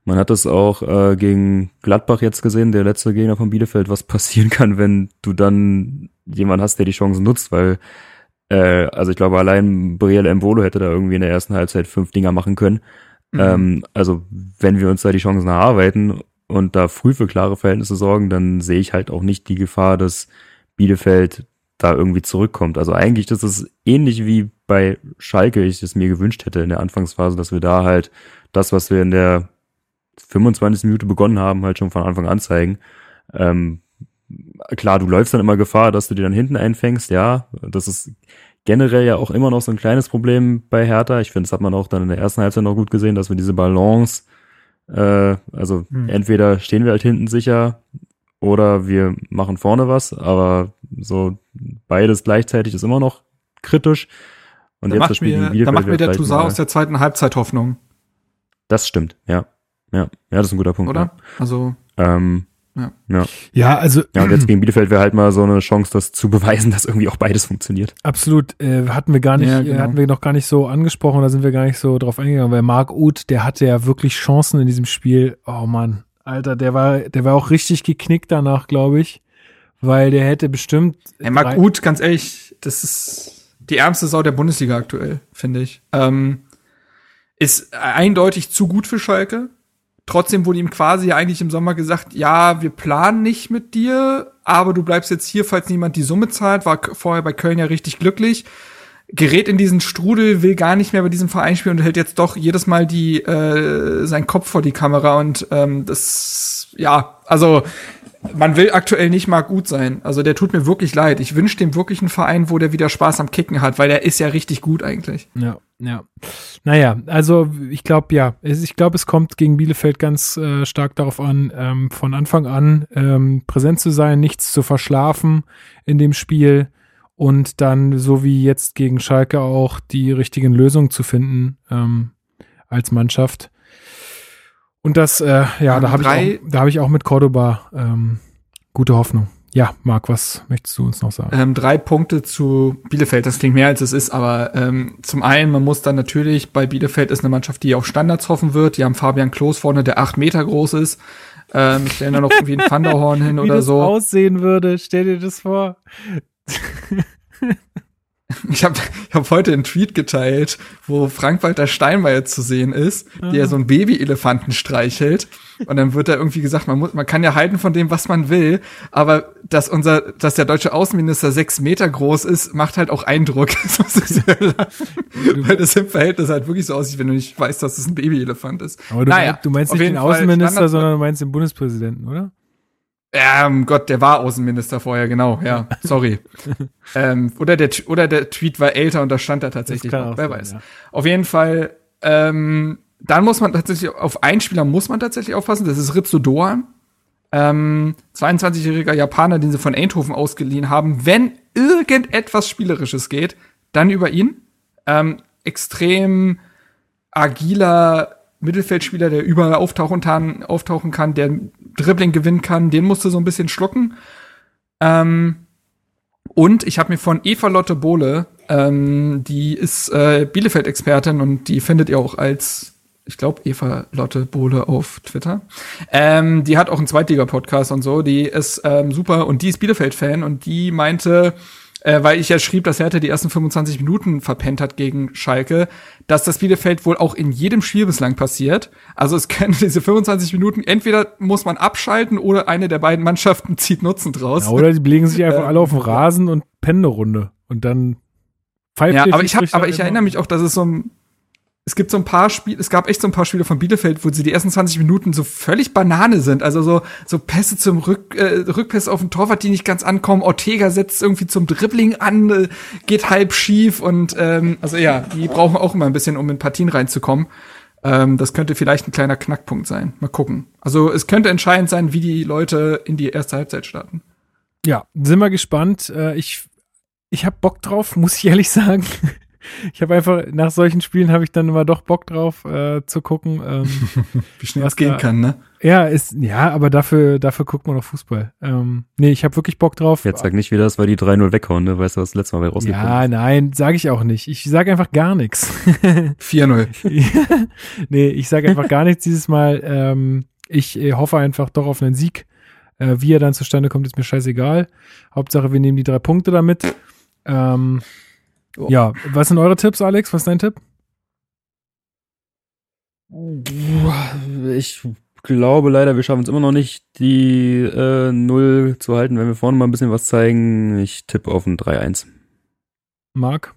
man hat es auch äh, gegen Gladbach jetzt gesehen, der letzte Gegner von Bielefeld, was passieren kann, wenn du dann jemand hast, der die Chancen nutzt, weil äh, also ich glaube, allein Brielle Mbolo hätte da irgendwie in der ersten Halbzeit fünf Dinger machen können. Mhm. Ähm, also wenn wir uns da die Chancen erarbeiten und da früh für klare Verhältnisse sorgen, dann sehe ich halt auch nicht die Gefahr, dass Bielefeld da irgendwie zurückkommt. Also eigentlich ist es ähnlich wie bei Schalke, ich es mir gewünscht hätte in der Anfangsphase, dass wir da halt das, was wir in der 25. Minute begonnen haben, halt schon von Anfang an zeigen. Ähm, klar, du läufst dann immer Gefahr, dass du dir dann hinten einfängst, ja. Das ist generell ja auch immer noch so ein kleines Problem bei Hertha. Ich finde, das hat man auch dann in der ersten Halbzeit noch gut gesehen, dass wir diese Balance, äh, also hm. entweder stehen wir halt hinten sicher oder wir machen vorne was, aber so beides gleichzeitig ist immer noch kritisch. Und da jetzt macht mir, da macht mir der Toussaint aus der zweiten Halbzeit Hoffnung. Das stimmt, ja. Ja, ja, das ist ein guter Punkt. Oder? Ja. Also. Ähm, ja. ja. Ja, also. Ja, und jetzt gegen Bielefeld wäre halt mal so eine Chance, das zu beweisen, dass irgendwie auch beides funktioniert. Absolut. Äh, hatten wir gar nicht, ja, genau. hatten wir noch gar nicht so angesprochen, da sind wir gar nicht so drauf eingegangen, weil Marc Uth, der hatte ja wirklich Chancen in diesem Spiel. Oh Mann. Alter, der war, der war auch richtig geknickt danach, glaube ich. Weil der hätte bestimmt. Ey, Marc Uth, ganz ehrlich, das ist die ärmste Sau der Bundesliga aktuell, finde ich. Ähm, ist eindeutig zu gut für Schalke. Trotzdem wurde ihm quasi eigentlich im Sommer gesagt, ja, wir planen nicht mit dir, aber du bleibst jetzt hier, falls niemand die Summe zahlt. War vorher bei Köln ja richtig glücklich gerät in diesen Strudel, will gar nicht mehr bei diesem Verein spielen und hält jetzt doch jedes Mal die äh, seinen Kopf vor die Kamera und ähm, das ja, also man will aktuell nicht mal gut sein. Also der tut mir wirklich leid. Ich wünsche dem wirklich einen Verein, wo der wieder Spaß am Kicken hat, weil der ist ja richtig gut eigentlich. Ja, ja. Naja, also ich glaube ja, ich glaube, es kommt gegen Bielefeld ganz äh, stark darauf an, ähm, von Anfang an ähm, präsent zu sein, nichts zu verschlafen in dem Spiel und dann, so wie jetzt gegen Schalke, auch die richtigen Lösungen zu finden ähm, als Mannschaft. Und das, äh, ja, da habe ich, auch, da hab ich auch mit Cordoba ähm, gute Hoffnung. Ja, Marc, was möchtest du uns noch sagen? Ähm, drei Punkte zu Bielefeld. Das klingt mehr als es ist, aber ähm, zum einen, man muss dann natürlich, bei Bielefeld ist eine Mannschaft, die auf Standards hoffen wird. Die haben Fabian Klos vorne, der acht Meter groß ist. Ähm, stellen da noch irgendwie ein Thunderhorn hin oder so. Wie das aussehen würde, stell dir das vor. Ich habe ich hab heute einen Tweet geteilt, wo Frank-Walter Steinmeier zu sehen ist, ah. der so einen Baby-Elefanten streichelt. Und dann wird da irgendwie gesagt, man, muss, man kann ja halten von dem, was man will, aber dass unser, dass der deutsche Außenminister sechs Meter groß ist, macht halt auch Eindruck. Weil das im Verhältnis halt wirklich so aussieht, wenn du nicht weißt, dass es ein Baby-Elefant ist. Aber du, naja, du meinst nicht den Außenminister, sondern du meinst den Bundespräsidenten, oder? Um Gott, der war Außenminister vorher, genau, ja, sorry. ähm, oder, der, oder der Tweet war älter und da stand er tatsächlich noch, wer sein, weiß. Ja. Auf jeden Fall, ähm, dann muss man tatsächlich, auf einen Spieler muss man tatsächlich aufpassen, das ist Ritsu Doan. Ähm, 22-jähriger Japaner, den sie von Eindhoven ausgeliehen haben. Wenn irgendetwas Spielerisches geht, dann über ihn. Ähm, extrem agiler Mittelfeldspieler, der überall auftauchen auftauchen kann, der Dribbling gewinnen kann, den musst du so ein bisschen schlucken. Ähm, und ich habe mir von Eva Lotte Bohle, ähm, die ist äh, Bielefeld-Expertin und die findet ihr auch als, ich glaube, Eva Lotte Bohle auf Twitter. Ähm, die hat auch einen Zweitliga-Podcast und so, die ist ähm, super und die ist Bielefeld-Fan und die meinte, äh, weil ich ja schrieb, dass Hertha die ersten 25 Minuten verpennt hat gegen Schalke, dass das Bielefeld wohl auch in jedem Spiel bislang passiert. Also es können diese 25 Minuten, entweder muss man abschalten oder eine der beiden Mannschaften zieht Nutzen draus. Ja, oder die legen sich einfach alle auf den Rasen und pennen eine Runde. Und dann pfeift Ja, aber ich, hab, aber ich erinnere mich auch, dass es so ein es gibt so ein paar Spiele, es gab echt so ein paar Spiele von Bielefeld, wo sie die ersten 20 Minuten so völlig Banane sind. Also so, so Pässe zum Rück, äh, Rückpässe auf den Torwart, die nicht ganz ankommen. Ortega setzt irgendwie zum Dribbling an, äh, geht halb schief und ähm, also ja, die brauchen auch immer ein bisschen, um in Partien reinzukommen. Ähm, das könnte vielleicht ein kleiner Knackpunkt sein. Mal gucken. Also es könnte entscheidend sein, wie die Leute in die erste Halbzeit starten. Ja, sind wir gespannt. Äh, ich ich habe Bock drauf, muss ich ehrlich sagen ich habe einfach, nach solchen Spielen habe ich dann immer doch Bock drauf äh, zu gucken. Ähm, Wie schnell es gehen da, kann, ne? Ja, ist, ja, aber dafür, dafür guckt man noch Fußball. Ähm, nee, ich habe wirklich Bock drauf. Jetzt sag nicht wieder, das war die 3-0 weghauen, ne? Weißt du, was das letzte Mal bei rausgekommen Ja, ist? nein, sage ich auch nicht. Ich sage einfach gar nichts. 4-0. nee, ich sage einfach gar nichts dieses Mal. Ähm, ich äh, hoffe einfach doch auf einen Sieg. Äh, wie er dann zustande kommt, ist mir scheißegal. Hauptsache, wir nehmen die drei Punkte damit. Ähm, Oh. Ja, was sind eure Tipps, Alex? Was ist dein Tipp? Ich glaube leider, wir schaffen es immer noch nicht, die äh, Null zu halten, wenn wir vorne mal ein bisschen was zeigen. Ich tippe auf ein 3-1. Marc?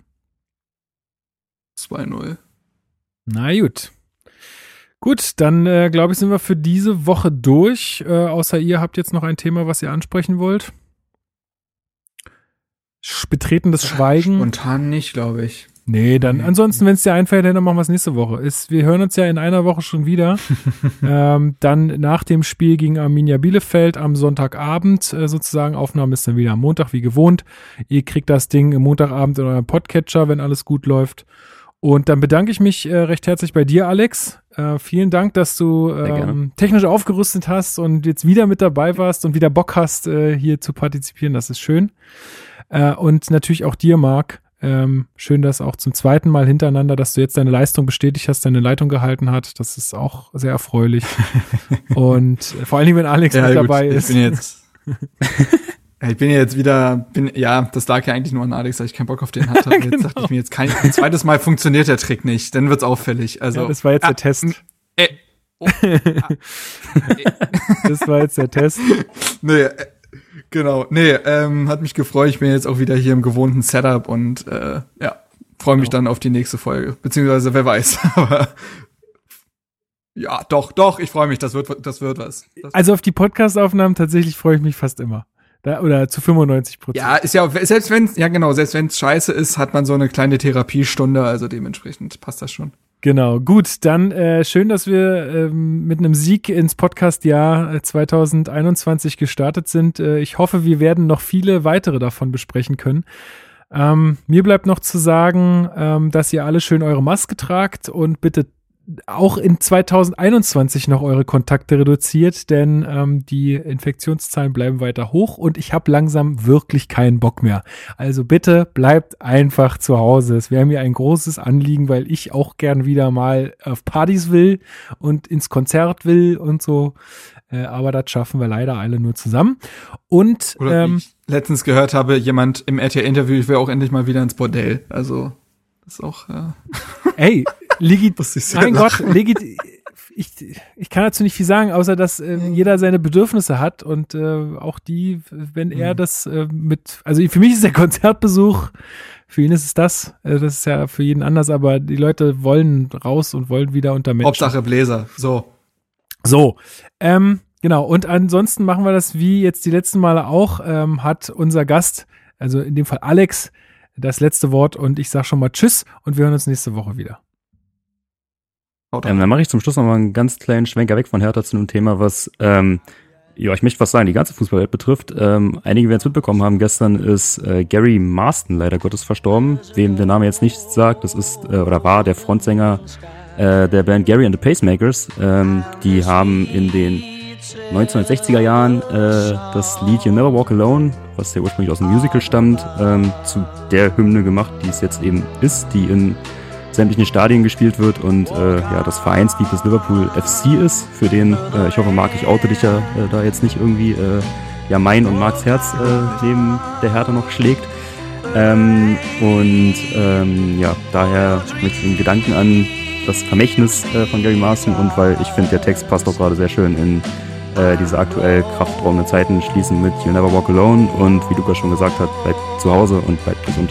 2-0. Na gut. Gut, dann äh, glaube ich, sind wir für diese Woche durch. Äh, außer ihr habt jetzt noch ein Thema, was ihr ansprechen wollt betretenes Schweigen. Spontan nicht, glaube ich. Nee, dann ansonsten, wenn es dir einfällt, dann machen wir es nächste Woche. Ist, wir hören uns ja in einer Woche schon wieder. ähm, dann nach dem Spiel gegen Arminia Bielefeld am Sonntagabend äh, sozusagen. Aufnahme ist dann wieder am Montag wie gewohnt. Ihr kriegt das Ding im Montagabend in eurem Podcatcher, wenn alles gut läuft. Und dann bedanke ich mich äh, recht herzlich bei dir, Alex. Äh, vielen Dank, dass du ähm, technisch aufgerüstet hast und jetzt wieder mit dabei warst und wieder Bock hast, äh, hier zu partizipieren. Das ist schön. Äh, und natürlich auch dir, Marc. Ähm, schön, dass auch zum zweiten Mal hintereinander, dass du jetzt deine Leistung bestätigt hast, deine Leitung gehalten hat. Das ist auch sehr erfreulich. und äh, vor allen Dingen, wenn Alex ja, mit gut, dabei ist. Ich bin jetzt, ich bin jetzt wieder, bin, ja, das lag ja eigentlich nur an Alex, dass ich keinen Bock auf den hatte. genau. Jetzt dachte ich mir, jetzt kein, ein zweites Mal funktioniert der Trick nicht, dann wird's auffällig. Also, ja, das war jetzt ah, der Test. Äh, oh, ah, das war jetzt der Test. Nee, äh, Genau. Nee, ähm, hat mich gefreut. Ich bin jetzt auch wieder hier im gewohnten Setup und äh, ja, freue mich genau. dann auf die nächste Folge. Beziehungsweise wer weiß. Aber ja, doch, doch, ich freue mich. Das wird, das wird was. Das also auf die Podcast-Aufnahmen tatsächlich freue ich mich fast immer. Da, oder zu 95 Prozent. Ja, ist ja, selbst wenn ja genau, selbst wenn es scheiße ist, hat man so eine kleine Therapiestunde, also dementsprechend passt das schon. Genau, gut, dann äh, schön, dass wir ähm, mit einem Sieg ins Podcast-Jahr 2021 äh, gestartet sind. Äh, ich hoffe, wir werden noch viele weitere davon besprechen können. Ähm, mir bleibt noch zu sagen, ähm, dass ihr alle schön eure Maske tragt und bitte auch in 2021 noch eure Kontakte reduziert, denn ähm, die Infektionszahlen bleiben weiter hoch und ich habe langsam wirklich keinen Bock mehr. Also bitte bleibt einfach zu Hause. Es wäre mir ein großes Anliegen, weil ich auch gern wieder mal auf Partys will und ins Konzert will und so. Äh, aber das schaffen wir leider alle nur zusammen. Und Oder ähm, ich letztens gehört habe, jemand im RTL-Interview, ich will auch endlich mal wieder ins Bordell. Also das ist auch. Äh Ey, legit, mein Gott, legit, ich, ich kann dazu nicht viel sagen, außer dass äh, jeder seine Bedürfnisse hat und äh, auch die, wenn er mhm. das äh, mit, also für mich ist der Konzertbesuch, für ihn ist es das, äh, das ist ja für jeden anders, aber die Leute wollen raus und wollen wieder unter Menschen. Hauptsache Bläser, so. So, ähm, genau, und ansonsten machen wir das wie jetzt die letzten Male auch, ähm, hat unser Gast, also in dem Fall Alex, das letzte Wort und ich sage schon mal Tschüss und wir hören uns nächste Woche wieder. Ähm, dann mache ich zum Schluss noch mal einen ganz kleinen Schwenker weg von Hertha zu einem Thema, was, ähm, ja, ich möchte was sagen, die ganze Fußballwelt betrifft. Ähm, einige werden es mitbekommen haben, gestern ist äh, Gary Marston leider Gottes verstorben, wem der Name jetzt nichts sagt. Das ist äh, oder war der Frontsänger äh, der Band Gary and the Pacemakers. Ähm, die haben in den 1960er Jahren äh, das Lied You Never Walk Alone, was ja ursprünglich aus dem Musical stammt, ähm, zu der Hymne gemacht, die es jetzt eben ist, die in sämtlichen Stadien gespielt wird und äh, ja, das Vereinslied des Liverpool FC ist, für den, äh, ich hoffe, Marc, ich oute dich ja äh, da jetzt nicht irgendwie, äh, ja, mein und Marks Herz äh, neben der Hertha noch schlägt. Ähm, und ähm, ja, daher mit den Gedanken an das Vermächtnis äh, von Gary Marston und weil ich finde, der Text passt auch gerade sehr schön in diese aktuell kraftraumenden Zeiten, schließen mit You'll Never Walk Alone und wie Lukas schon gesagt hat, bleibt zu Hause und bleibt gesund.